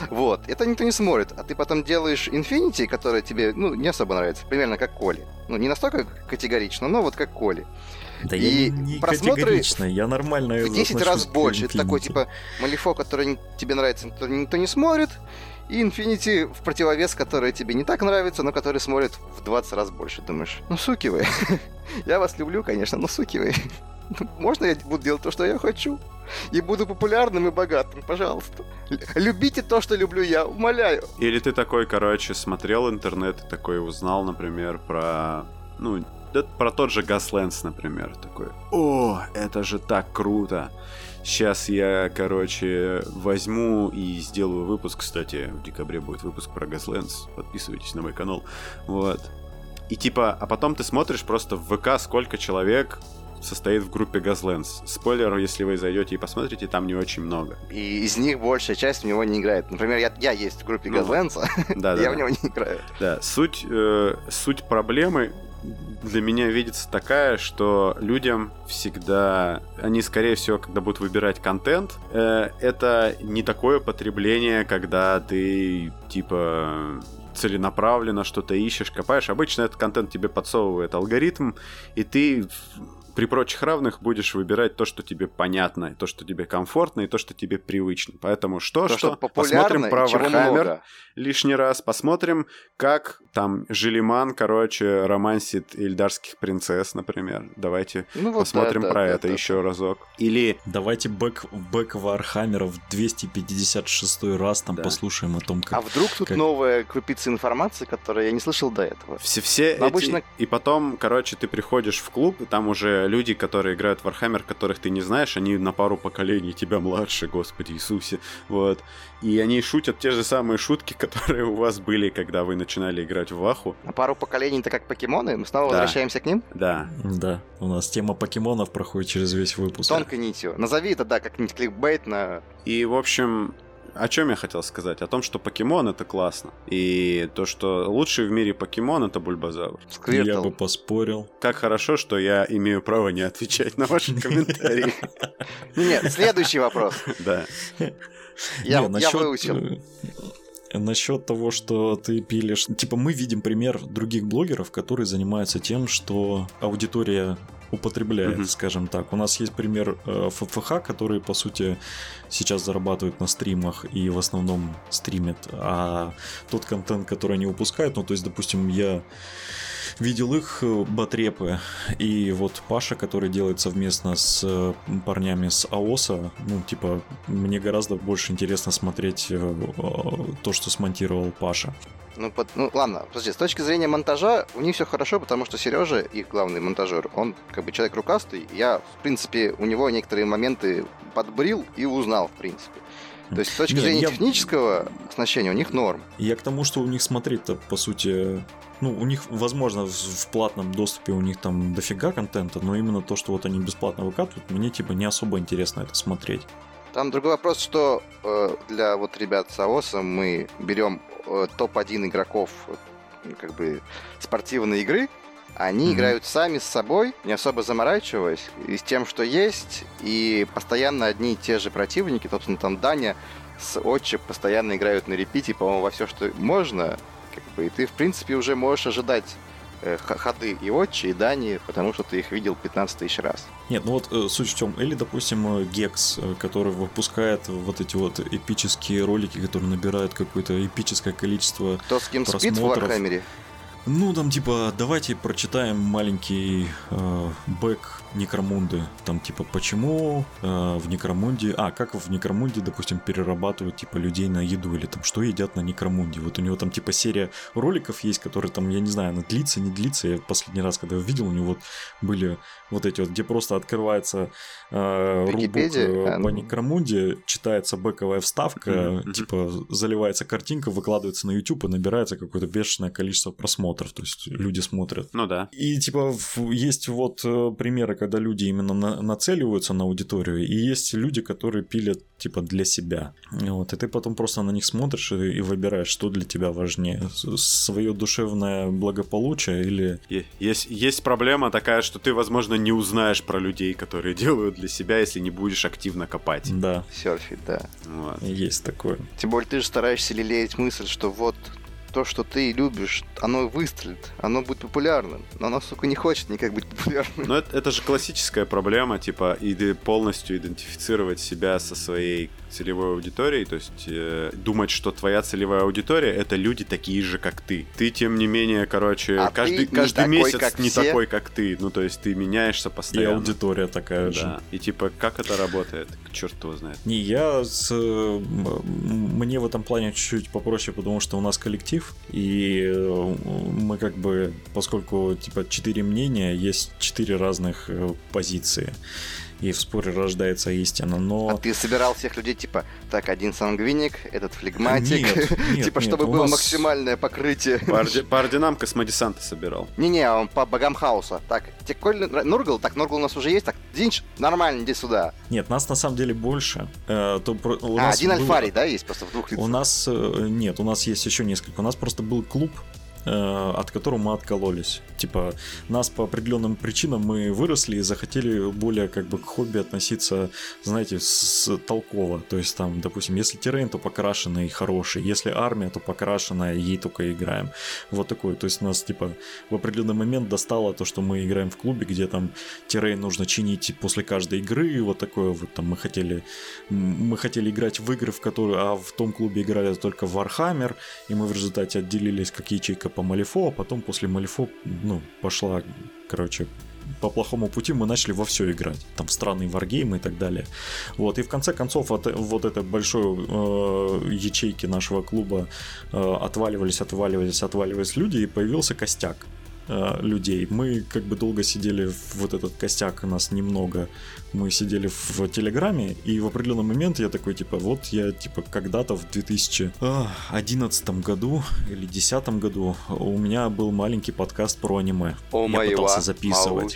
Вот. Это никто не смотрит. А ты потом делаешь Infinity, которая тебе, ну, не особо нравится. Примерно как Коли. Ну, не настолько категорично, но вот как Коли. Да И я не просмотры я нормально В 10 отношусь раз больше. Это такой, Infinity. типа, Малифо, который тебе нравится, никто, никто не смотрит. И Infinity в противовес, который тебе не так нравится, но который смотрит в 20 раз больше. Думаешь, ну, суки вы. [laughs] Я вас люблю, конечно, но суки вы. [laughs] Можно я буду делать то, что я хочу? И буду популярным и богатым, пожалуйста. Любите то, что люблю я, умоляю. Или ты такой, короче, смотрел интернет и такой узнал, например, про... Ну, да, про тот же Gaslands, например, такой. О, это же так круто! Сейчас я, короче, возьму и сделаю выпуск. Кстати, в декабре будет выпуск про Gaslands. Подписывайтесь на мой канал. Вот. И типа, а потом ты смотришь просто в ВК, сколько человек состоит в группе Gaslands. Спойлер, если вы зайдете и посмотрите, там не очень много. И из них большая часть в него не играет. Например, я, я есть в группе Ну, Газленса, Да, [laughs] да. я да. в него не играю. Да, суть, э, суть проблемы для меня видится такая, что людям всегда, они скорее всего, когда будут выбирать контент, э, это не такое потребление, когда ты типа целенаправленно что-то ищешь, копаешь. Обычно этот контент тебе подсовывает алгоритм, и ты при прочих равных будешь выбирать то, что тебе понятно, и то, что тебе комфортно, и то, что тебе привычно. Поэтому что, То, что, что посмотрим про много. лишний раз. Посмотрим, как там Жиллиман, короче, романсит эльдарских принцесс, например. Давайте Ну, вот посмотрим да, про да, это да. еще разок. Или Давайте бэк, бэк Вархаммера в 256 раз там Да. послушаем о том, как... А вдруг тут как- новая крупица информации, которую я не слышал до этого? все, все Но эти... обычно- И потом, короче, ты приходишь в клуб, и там уже люди, которые играют в Warhammer, которых ты не знаешь, они на пару поколений тебя младше, господи Иисусе. Вот. И они шутят те же самые шутки, [laughs] которые у вас были, когда вы начинали играть в Ваху. На пару поколений-то как покемоны, мы снова Да. возвращаемся к ним? Да. Да, у нас тема покемонов проходит через весь выпуск. Тонкой нитью. Назови это, да, как-нибудь кликбейт на... И, в общем, о чем я хотел сказать? О том, что покемон это классно. И то, что лучший в мире покемон это бульбазавр. Я Сквиртл. бы поспорил. Как хорошо, что я имею право не отвечать на ваши [laughs] комментарии. Нет, следующий вопрос. Да. Я, я выучил. э, Насчет того, что ты пилишь... Типа мы видим пример других блогеров, которые занимаются тем, что аудитория употребляет, Мгм. скажем так. У нас есть пример э, ФФХ, которые, по сути, сейчас зарабатывают на стримах и в основном стримят, а тот контент, который они выпускают, ну, то есть, допустим, я видел их э, батрепы, и вот Паша, который делает совместно с э, парнями с АОСа, ну, типа, мне гораздо больше интересно смотреть э, то, что смонтировал Паша. Ну, под- ну, ладно, подожди, с точки зрения монтажа у них все хорошо, потому что Сережа, их главный монтажер, он как бы человек рукастый. Я, в принципе, у него некоторые моменты подбрил и узнал, в принципе. То есть с точки Не, зрения я- технического оснащения у них норм. Я к тому, что у них смотреть-то, по сути, ну, у них, возможно, в в платном доступе у них там дофига контента, но именно то, что вот они бесплатно выкатывают, мне, типа, не особо интересно это смотреть. Там другой вопрос, что э, для вот ребят с АОСа мы берем э, топ-1 игроков э, как бы спортивной игры, они Мгм. играют сами с собой, не особо заморачиваясь, и с тем, что есть, и постоянно одни и те же противники, собственно, там Даня с Отчи постоянно играют на репите, по-моему, во все, что можно, как бы, и ты, в принципе, уже можешь ожидать э, ходы и Отчи, и Дани, потому что ты их видел 15 тысяч раз. Нет, ну вот э, суть в чем. Или, допустим, э, Гекс, который выпускает вот эти вот эпические ролики, которые набирают какое-то эпическое количество Кто с кем спит в Просмотров. Вархаммере? Ну, там типа, давайте прочитаем маленький э, бэк Некромунды. Там типа, почему э, в Некромунде... А, как в Некромунде, допустим, перерабатывают типа людей на еду или там что едят на Некромунде. Вот у него там типа серия роликов есть, которые там, я не знаю, она длится, не длится. Я последний раз, когда видел, у него вот были вот эти вот, где просто открывается э, рубок э, по Некромунде, читается бэковая вставка, mm-hmm. типа заливается картинка, выкладывается на YouTube и набирается какое-то бешеное количество просмотров. То есть люди смотрят. Ну да. И типа есть вот э, примеры, когда люди именно на, нацеливаются на аудиторию, и есть люди, которые пилят типа для себя. Вот, и ты потом просто на них смотришь и, и выбираешь, что для тебя важнее. Свое душевное благополучие или... Есть, есть проблема такая, что ты, возможно, не узнаешь про людей, которые делают для себя, если не будешь активно копать. Да. Серфить, да. Вот. Есть такое. Тем более ты же стараешься лелеять мысль, что вот то, что ты любишь, оно выстрелит, оно будет популярным. Но оно, сука, не хочет никак быть популярным. Но это, это же классическая проблема, типа, и полностью идентифицировать себя со своей целевой аудиторией, то есть э, думать, что твоя целевая аудитория это люди такие же, как ты. Ты, тем не менее, короче, а каждый, каждый такой, месяц не все? такой, как ты. Ну, то есть ты меняешься постоянно. И аудитория такая да. же. И типа, как это работает? Черт его знает. Не, я с... Мне в этом плане чуть-чуть попроще, потому что у нас коллектив, и э, мы как бы, поскольку типа четыре мнения, есть четыре разных э, позиции и в споре рождается истина, но... А ты собирал всех людей, типа, так, один сангвиник, этот флегматик, нет, [laughs] нет, типа, нет, чтобы было нас... максимальное покрытие. По, орди... по орденам космодесанта собирал. Не-не, он по богам хаоса. Так, тебе Коль Нургал, так, Нургал у нас уже есть, так, Динч, нормально, иди сюда. Нет, нас на самом деле больше. Э, то, у а, один был... Альфарий, да, есть просто в двух лицах? У нас, э, нет, у нас есть еще несколько. У нас просто был клуб, от которого мы откололись. Типа, нас по определенным причинам мы выросли и захотели более как бы к хобби относиться, знаете, с толково. То есть там, допустим, если террейн, то покрашенный и хороший. Если армия, то покрашенная, ей только играем. Вот такой. То есть нас, типа, в определенный момент достало то, что мы играем в клубе, где там террейн нужно чинить после каждой игры. Вот такое вот там мы хотели... Мы хотели играть в игры, в которые... А в том клубе играли только в Warhammer, и мы в результате отделились как ячейка по Малифо, а потом после Малифо, ну, пошла, короче, по плохому пути мы начали во все играть. Там странные варгеймы и так далее. Вот. И в конце концов от вот этой большой э, ячейки нашего клуба э, отваливались, отваливались, отваливались люди, и появился костяк. Э, людей. Мы как бы долго сидели в вот этот костяк, нас немного. Мы сидели в Телеграме, и в определенный момент я такой, типа, вот я, типа, когда-то в 2011 году или 2010 году у меня был маленький подкаст про аниме. О, я пытался записывать.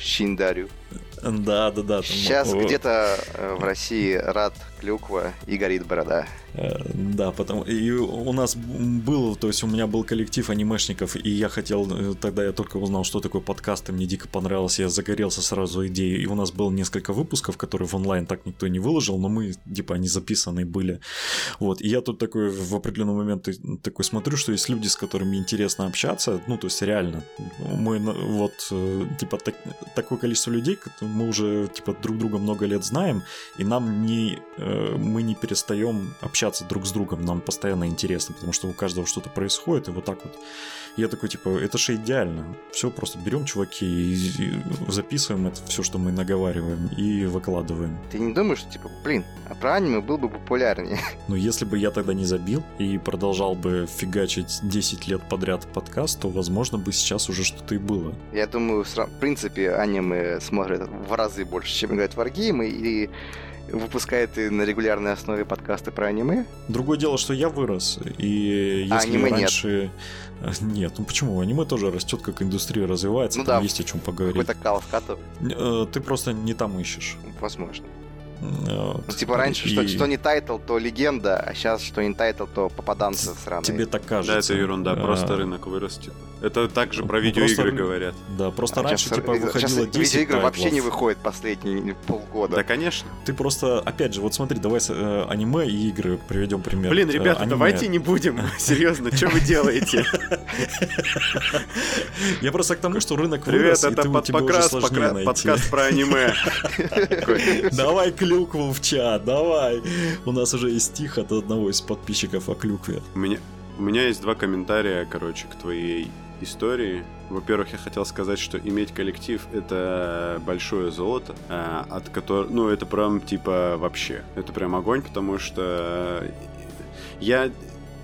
[laughs] Да, да, да. Сейчас где-то э, в России рад клюква и горит борода. Э, да, потому и у нас был, то есть у меня был коллектив анимешников, и я хотел, э, тогда я только узнал, что такое подкаст, и мне дико понравилось, я загорелся сразу идеей, и у нас было несколько выпусков, которые в онлайн так никто не выложил, но мы, типа, они записаны были. Вот, и я тут такой в определенный момент такой смотрю, что есть люди, с которыми интересно общаться, ну, то есть реально, мы вот, типа, так, такое количество людей, мы уже, типа, друг друга много лет знаем, и нам не Э, мы не перестаем общаться друг с другом, нам постоянно интересно, потому что у каждого что-то происходит, и вот так вот. Я такой, типа, это же идеально. Все, просто берем, чуваки, и записываем это все, что мы наговариваем, и выкладываем. Ты не думаешь, что, типа, блин, а про аниме был бы популярнее? [laughs] Ну, если бы я тогда не забил и продолжал бы фигачить 10 лет подряд подкаст, то, возможно, бы сейчас уже что-то и было. Я думаю, в принципе, аниме смотрят в разы больше, чем играют в варгеймы, и выпускает и на регулярной основе подкасты про аниме. Другое дело, что я вырос, и если а аниме раньше... Нет. [laughs] нет, ну почему? Аниме тоже растет, как индустрия развивается, ну там да, есть о чем поговорить. Какой-то кал вкатывает. Э, ты просто не там ищешь. Возможно. Вот. Ну, типа раньше, и... что, что не title, то легенда, а сейчас что не title, то попаданцы сраные. Тебе так кажется. Да, это ерунда, а... просто рынок вырос, типа. Это также про видеоигры просто... говорят. Да, просто а раньше, сейчас, типа, выходило сейчас 10 видеоигры тайтлов. вообще не выходят последние полгода. Да, конечно. Ты просто, опять же, вот смотри, давай э, аниме и игры приведем пример. Блин, ребята, э, давайте не будем. [laughs] Серьезно, что вы делаете? Я просто к тому, что рынок вырос, Привет, это подкаст про аниме. [laughs] Давай клюкву в чат, давай. У нас уже есть стих от одного из подписчиков о клюкве. У меня, у меня есть два комментария, короче, к твоей истории. Во-первых, я хотел сказать, что иметь коллектив — это большое золото, а, от которого... Ну, это прям, типа, вообще. Это прям огонь, потому что я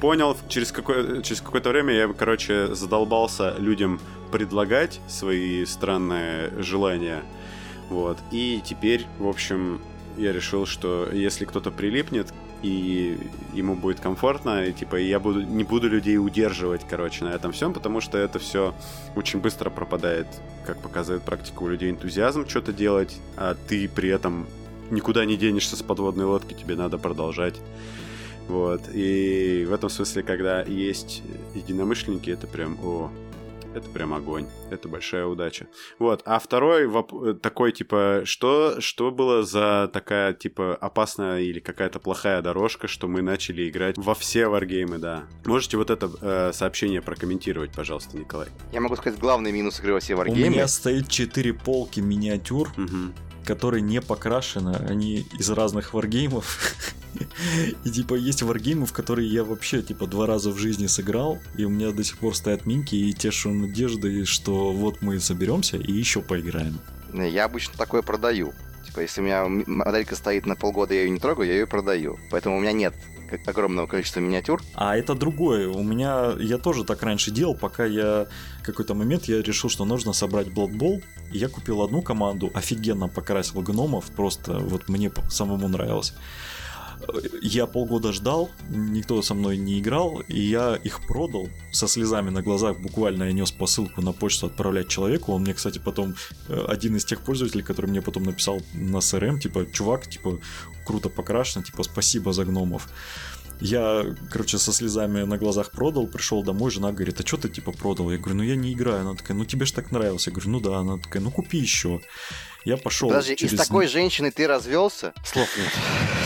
понял, через, какое, через какое-то время я, короче, задолбался людям предлагать свои странные желания. Вот. И теперь, в общем, я решил, что если кто-то прилипнет, и ему будет комфортно, и типа я буду, не буду людей удерживать, короче, на этом всем, потому что это все очень быстро пропадает, как показывает практика у людей, энтузиазм что-то делать, а ты при этом никуда не денешься с подводной лодки, тебе надо продолжать. Вот. И в этом смысле, когда есть единомышленники, это прям, о, это прям огонь. Это большая удача. Вот. А второй воп- такой, типа, что, что было за такая, типа, опасная или какая-то плохая дорожка, что мы начали играть во все варгеймы, да. Можете вот это э, сообщение прокомментировать, пожалуйста, Николай? Я могу сказать главный минус игры во все У варгеймы. меня стоит 4 полки миниатюр, Мгм. Которые не покрашены, они из разных варгеймов. [laughs] И типа есть варгеймы, в которые я вообще типа два раза в жизни сыграл, и у меня до сих пор стоят минки и тешу надежды, что вот мы соберемся и еще поиграем. Я обычно такое продаю. Типа, если у меня моделька стоит на полгода, я ее не трогаю, я ее продаю. Поэтому у меня нет огромного количества миниатюр. А это другое. У меня я тоже так раньше делал, пока я какой-то момент я решил, что нужно собрать Blood Bowl. Я купил одну команду, офигенно покрасил гномов, просто вот мне самому нравилось. Я полгода ждал, никто со мной не играл, и я их продал со слезами на глазах. Буквально я нес посылку на почту отправлять человеку. Он мне, кстати, потом э, один из тех пользователей, который мне потом написал на СРМ, типа, чувак, типа, круто покрашено, типа, спасибо за гномов. Я, короче, со слезами на глазах продал, пришел домой, жена говорит, а что ты типа продал? Я говорю, ну я не играю. Она такая, ну тебе ж так нравилось. Я говорю, ну да. Она такая, ну купи еще. Я пошел Подожди, через... из такой женщины ты развелся? Слов нет.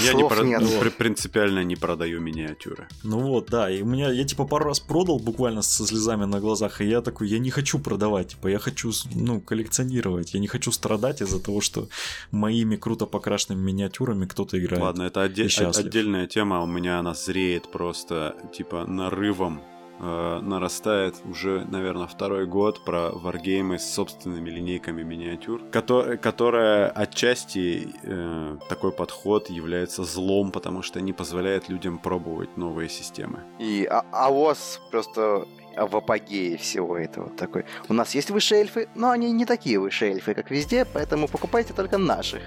Я не Слов про- нет. при- [laughs] принципиально не продаю миниатюры. Ну вот, да, и у меня, я типа пару раз продал буквально со слезами на глазах, и я такой, я не хочу продавать, типа, я хочу, ну, коллекционировать, я не хочу страдать из-за того, что моими круто покрашенными миниатюрами кто-то играет. Ладно, это отде- отдельная тема. У меня она зреет просто, типа, нарывом э, нарастает уже, наверное, второй год про варгеймы с собственными линейками миниатюр, кото- которая отчасти э, такой подход является злом, потому что не позволяет людям пробовать новые системы. И а- АОС просто в апогее всего этого такой. У нас есть высшие эльфы, но они не такие высшие эльфы, как везде, поэтому покупайте только наших.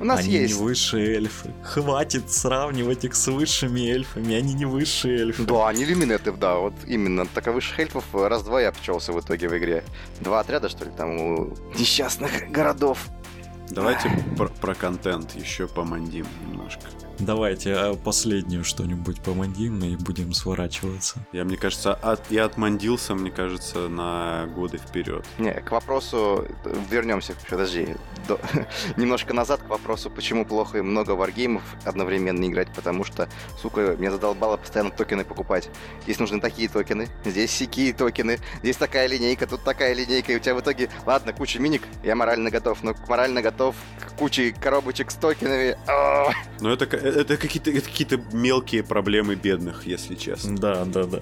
У нас они есть... не высшие эльфы. Хватит сравнивать их с высшими эльфами, они не высшие эльфы. Да, они люминеты, да, вот именно. Так а высших эльфов раз-два я обчелся в итоге в игре. Два отряда, что ли, там у несчастных городов. Давайте про, про контент еще помандим немножко. Давайте а последнюю что-нибудь помандим и будем сворачиваться. Я, мне кажется, от, я отмандился, мне кажется, на годы вперед. Не, к вопросу... Вернемся, подожди. до- [laughs] Немножко назад к вопросу, почему плохо и много варгеймов одновременно играть, потому что, сука, меня задолбало постоянно токены покупать. Здесь нужны такие токены, здесь сякие токены, здесь такая линейка, тут такая линейка, и у тебя в итоге, ладно, куча миник, я морально готов, но морально готов к куче коробочек с токенами. Но это, это какие-то это какие-то мелкие проблемы бедных, если честно. Да, да, да.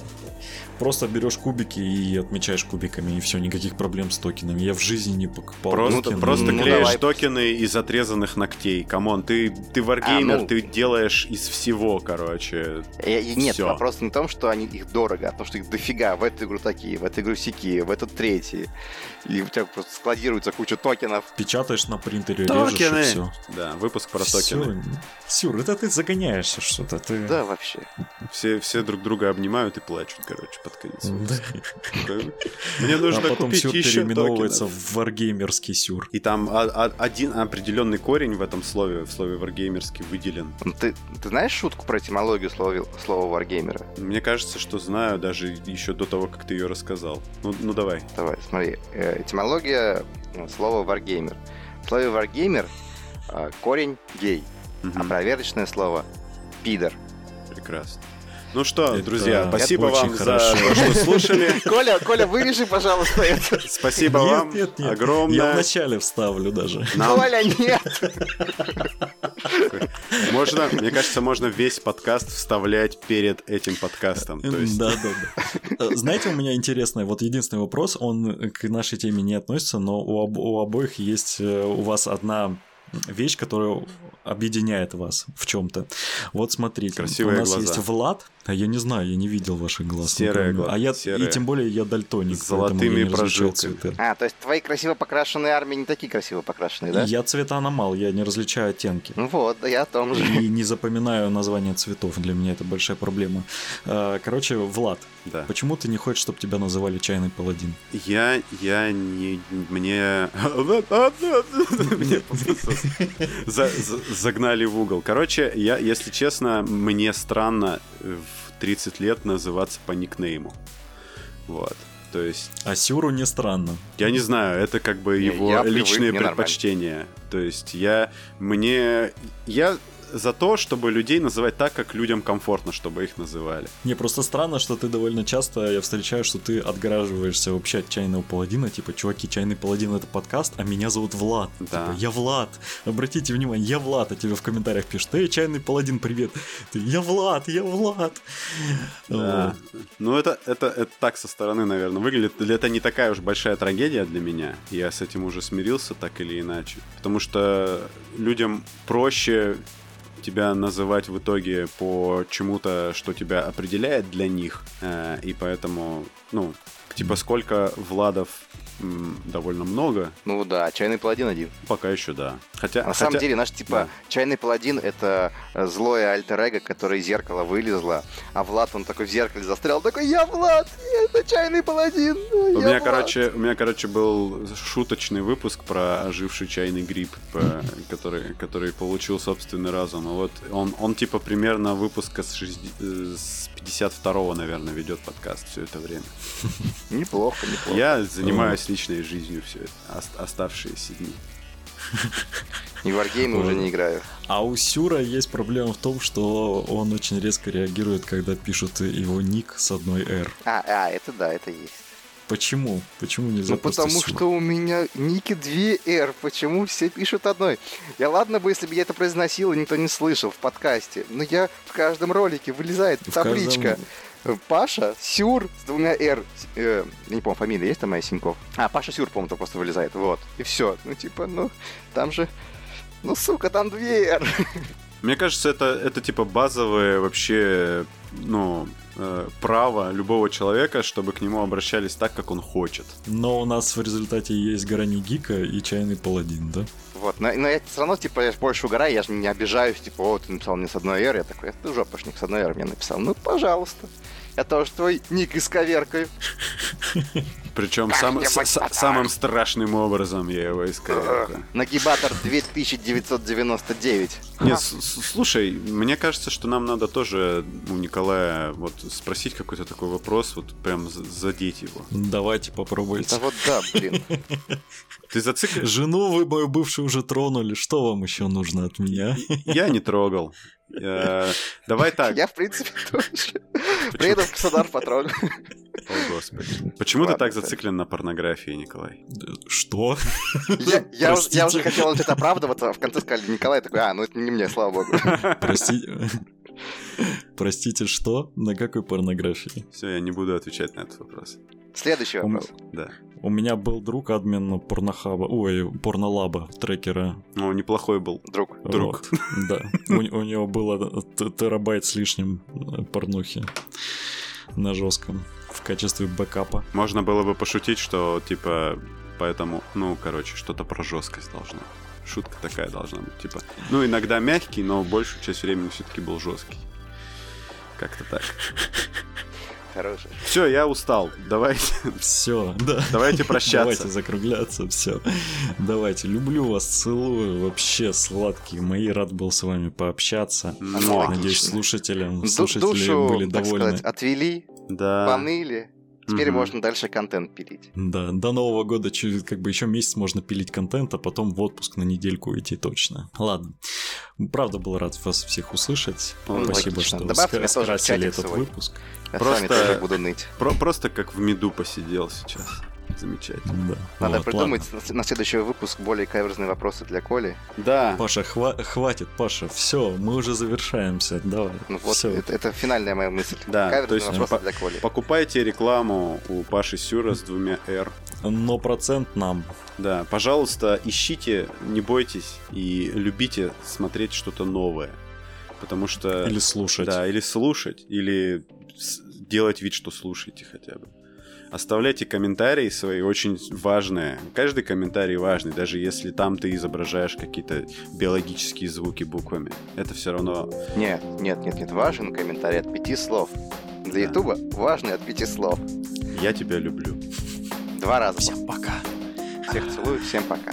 Просто берешь кубики и отмечаешь кубиками, и все, никаких проблем с токенами. Я в жизни не покупал Просто, токены. просто ну, клеишь давай. токены из отрезанных ногтей. Come on, ты, ты варгеймер, А, ну. ты делаешь из всего, короче. И- и Нет, Всё. вопрос не в том, что они их дорого, а в том, что их дофига. В эту игру такие, в эту игру сякие, в эту третьи. И у тебя просто складируется куча токенов. Печатаешь на принтере, Токены! режешь и все. Да, выпуск про токены. Сюр, это ты загоняешься что-то. Ты... Да, вообще. Все, все друг друга обнимают и плачут, короче, под конец. Мне нужно а потом купить сюр переименовывается в варгеймерский сюр. И там а- а- один определенный корень в этом слове, в слове варгеймерский выделен. Ну, Ты, ты знаешь шутку про этимологию слова, слова варгеймера? Мне кажется, что знаю даже еще до того, как ты ее рассказал. Ну, ну давай. Давай, смотри. Э, Этимология э, слова варгеймер. В слове варгеймер э, корень гей, Мгм. а проверочное слово пидор. Прекрасно. Ну что, Это друзья, спасибо очень вам хорошо. за то, что слушали. [laughs] Коля, Коля, вырежи, пожалуйста, это. Спасибо Нет, вам нет, нет. Я огромное. вначале вставлю даже. Нам- Коля, нет! [laughs] Можно, мне кажется, можно весь подкаст вставлять перед этим подкастом. То есть... Да, да, да. Знаете, у меня интересный, вот единственный вопрос, он к нашей теме не относится, но у, об, у обоих есть э, у вас одна вещь, которая объединяет вас в чем-то. Вот смотрите, Красивые у нас глаза. есть Влад, а я не знаю, я не видел ваших глаз. Серые глаза, А я серые. и тем более я дальтоник, С золотыми прожилками. цветы. А, то есть твои красиво покрашенные армии не такие красиво покрашенные, да? Я цвета аномал, я не различаю оттенки. Ну вот, да я о том же. И не запоминаю названия цветов. Для меня это большая проблема. А, Короче, Влад, Да. почему ты не хочешь, чтобы тебя называли чайный паладин? Я, я не, мне, [laughs] Мне за- за- загнали в угол. Короче, я, если честно, мне странно в 30 лет называться по никнейму. Вот. То есть, А Сюру не странно. я не знаю, это как бы его я привык, личные нормально. предпочтения. То есть, я, мне, я за то, чтобы людей называть так, как людям комфортно, чтобы их называли. Не, просто странно, что ты довольно часто, я встречаю, что ты отгораживаешься вообще от чайного паладина. Типа, чуваки, чайный паладин это подкаст, а меня зовут Влад. Да. Типа, я Влад. Обратите внимание, я Влад, а тебе в комментариях пишут, эй, чайный паладин, привет. Ты, я Влад, я Влад. Да. Ну, это, это, это так со стороны, наверное, выглядит. Это не такая уж большая трагедия для меня. Я с этим уже смирился, так или иначе. Потому что людям проще тебя называть в итоге по чему-то, что тебя определяет для них. Э, И поэтому, ну, типа сколько Владов довольно много, Ну да, чайный паладин один. пока еще да. Хотя, На хотя- самом деле, наш типа да. чайный паладин это э, злое альтер эго, которое из зеркала вылезло, а Влад он такой в зеркале застрял, такой я Влад, это чайный паладин. У меня, Влад». короче, у меня, короче, был шуточный выпуск про оживший чайный гриб, по- [laughs] который, который получил собственный разум. И вот он, он типа примерно выпуска с, шести- э, с 52-го, наверное, ведет подкаст все это время. [laughs] неплохо, неплохо. Я занимаюсь личной жизнью все оставшиеся дни. [laughs] И в варгеймы уже не играю. А у Сюра есть проблема в том, что он очень резко реагирует, когда пишут его ник с одной R. А, а, это да, это есть. Почему? Почему нельзя Ну потому Сюр? что у меня ники 2 R, почему все пишут одной? Я ладно бы, если бы я это произносил, и никто не слышал в подкасте, но я в каждом ролике вылезает В табличка. каждом- Паша Сюр с двумя R. Э, не помню, фамилия есть там моя? А, Паша Сюр, по-моему, просто вылезает. Вот. И все. Ну, типа, ну, там же... Ну, сука, там 2 R. Мне кажется, это, это типа базовое вообще, ну, э, право любого человека, чтобы к нему обращались так, как он хочет. Но у нас в результате есть Грани Гика и Чайный Паладин, да? Вот, но, но я все равно, типа, я ж больше угораю, я же не обижаюсь, типа, о, ты написал мне с одной R, я такой, ты жопошник с одной R мне написал. Ну, пожалуйста. Я тоже твой ник исковеркаю. Причем сам- с- самым страшным образом я его исковеркаю. Нагибатор 2999. Не, с- с- слушай, мне кажется, что нам надо тоже у Николая вот спросить какой-то такой вопрос, вот прям за- задеть его. Давайте Да попробуйте. вот да, блин. Ты зациклишь? Жену вы мою бывшую уже тронули, что вам еще нужно от меня? Я не трогал. Э, Давай так. Я, в принципе, тоже. Приеду в Краснодар потрогаю. О, господи. [laughs] Почему ты так зациклен на порнографии, Николай? Что? Я, я уже, я уже Простите. хотел начать оправдываться, а в конце сказали Николай, такой, а, ну это не мне, слава богу. [laughs] Простите. [laughs] Простите, что? На какой порнографии? Все, я не буду отвечать на этот вопрос. Следующий У вопрос. Да. У меня был друг админ порнохаба, ой, порнолаба, трекера. Ну, неплохой был. Друг. Друг. Вот, да. У, у него было терабайт с лишним э, порнухи на жестком в качестве бэкапа. Можно было бы пошутить, что типа поэтому, ну, короче, что-то про жесткость должно. Шутка такая должна быть, типа. Ну, иногда мягкий, но большую часть времени все-таки был жесткий. Как-то так. Хороший. Все, я устал. Давайте, Все, да. давайте прощаться. Давайте закругляться, все. Давайте, люблю вас, целую, вообще сладкие мои, рад был с вами пообщаться. Муа. Надеюсь, Отлично. слушателям, слушатели душу, были так довольны. сказать, отвели, Да. поныли. Теперь Мгм. можно дальше контент пилить. Да, до Нового года чуть, как бы еще месяц можно пилить контент, а потом в отпуск на недельку идти точно. Ладно. Правда был рад вас всех услышать. Ну, Спасибо, логично. что Добавьте скрасили этот свой. выпуск. Я Просто- с вами тоже буду ныть. Про- просто как в меду посидел сейчас. Замечательно. Да. Надо Вот, придумать ладно. на- следующий выпуск более каверзные вопросы для Коли. Да, Паша, хва- хватит, Паша, все, мы уже завершаемся, давай. Ну вот, Всё. это, это финальная моя мысль. Да, Каверзные то есть, вопросы по- для Коли. покупайте рекламу у Паши Сюра с двумя «Р». Но процент нам. Да, пожалуйста, ищите, не бойтесь и любите смотреть что-то новое. Потому что... Или слушать. Да, или слушать, или с- делать вид, что слушаете хотя бы. Оставляйте комментарии свои, очень важные. Каждый комментарий важный, даже если там ты изображаешь какие-то биологические звуки буквами. Это все равно... Нет, нет, нет, нет, важен комментарий от пяти слов. Для Да. Ютуба важный от пяти слов. Я тебя люблю. Два раза. Всем пока. Всех целую, всем пока.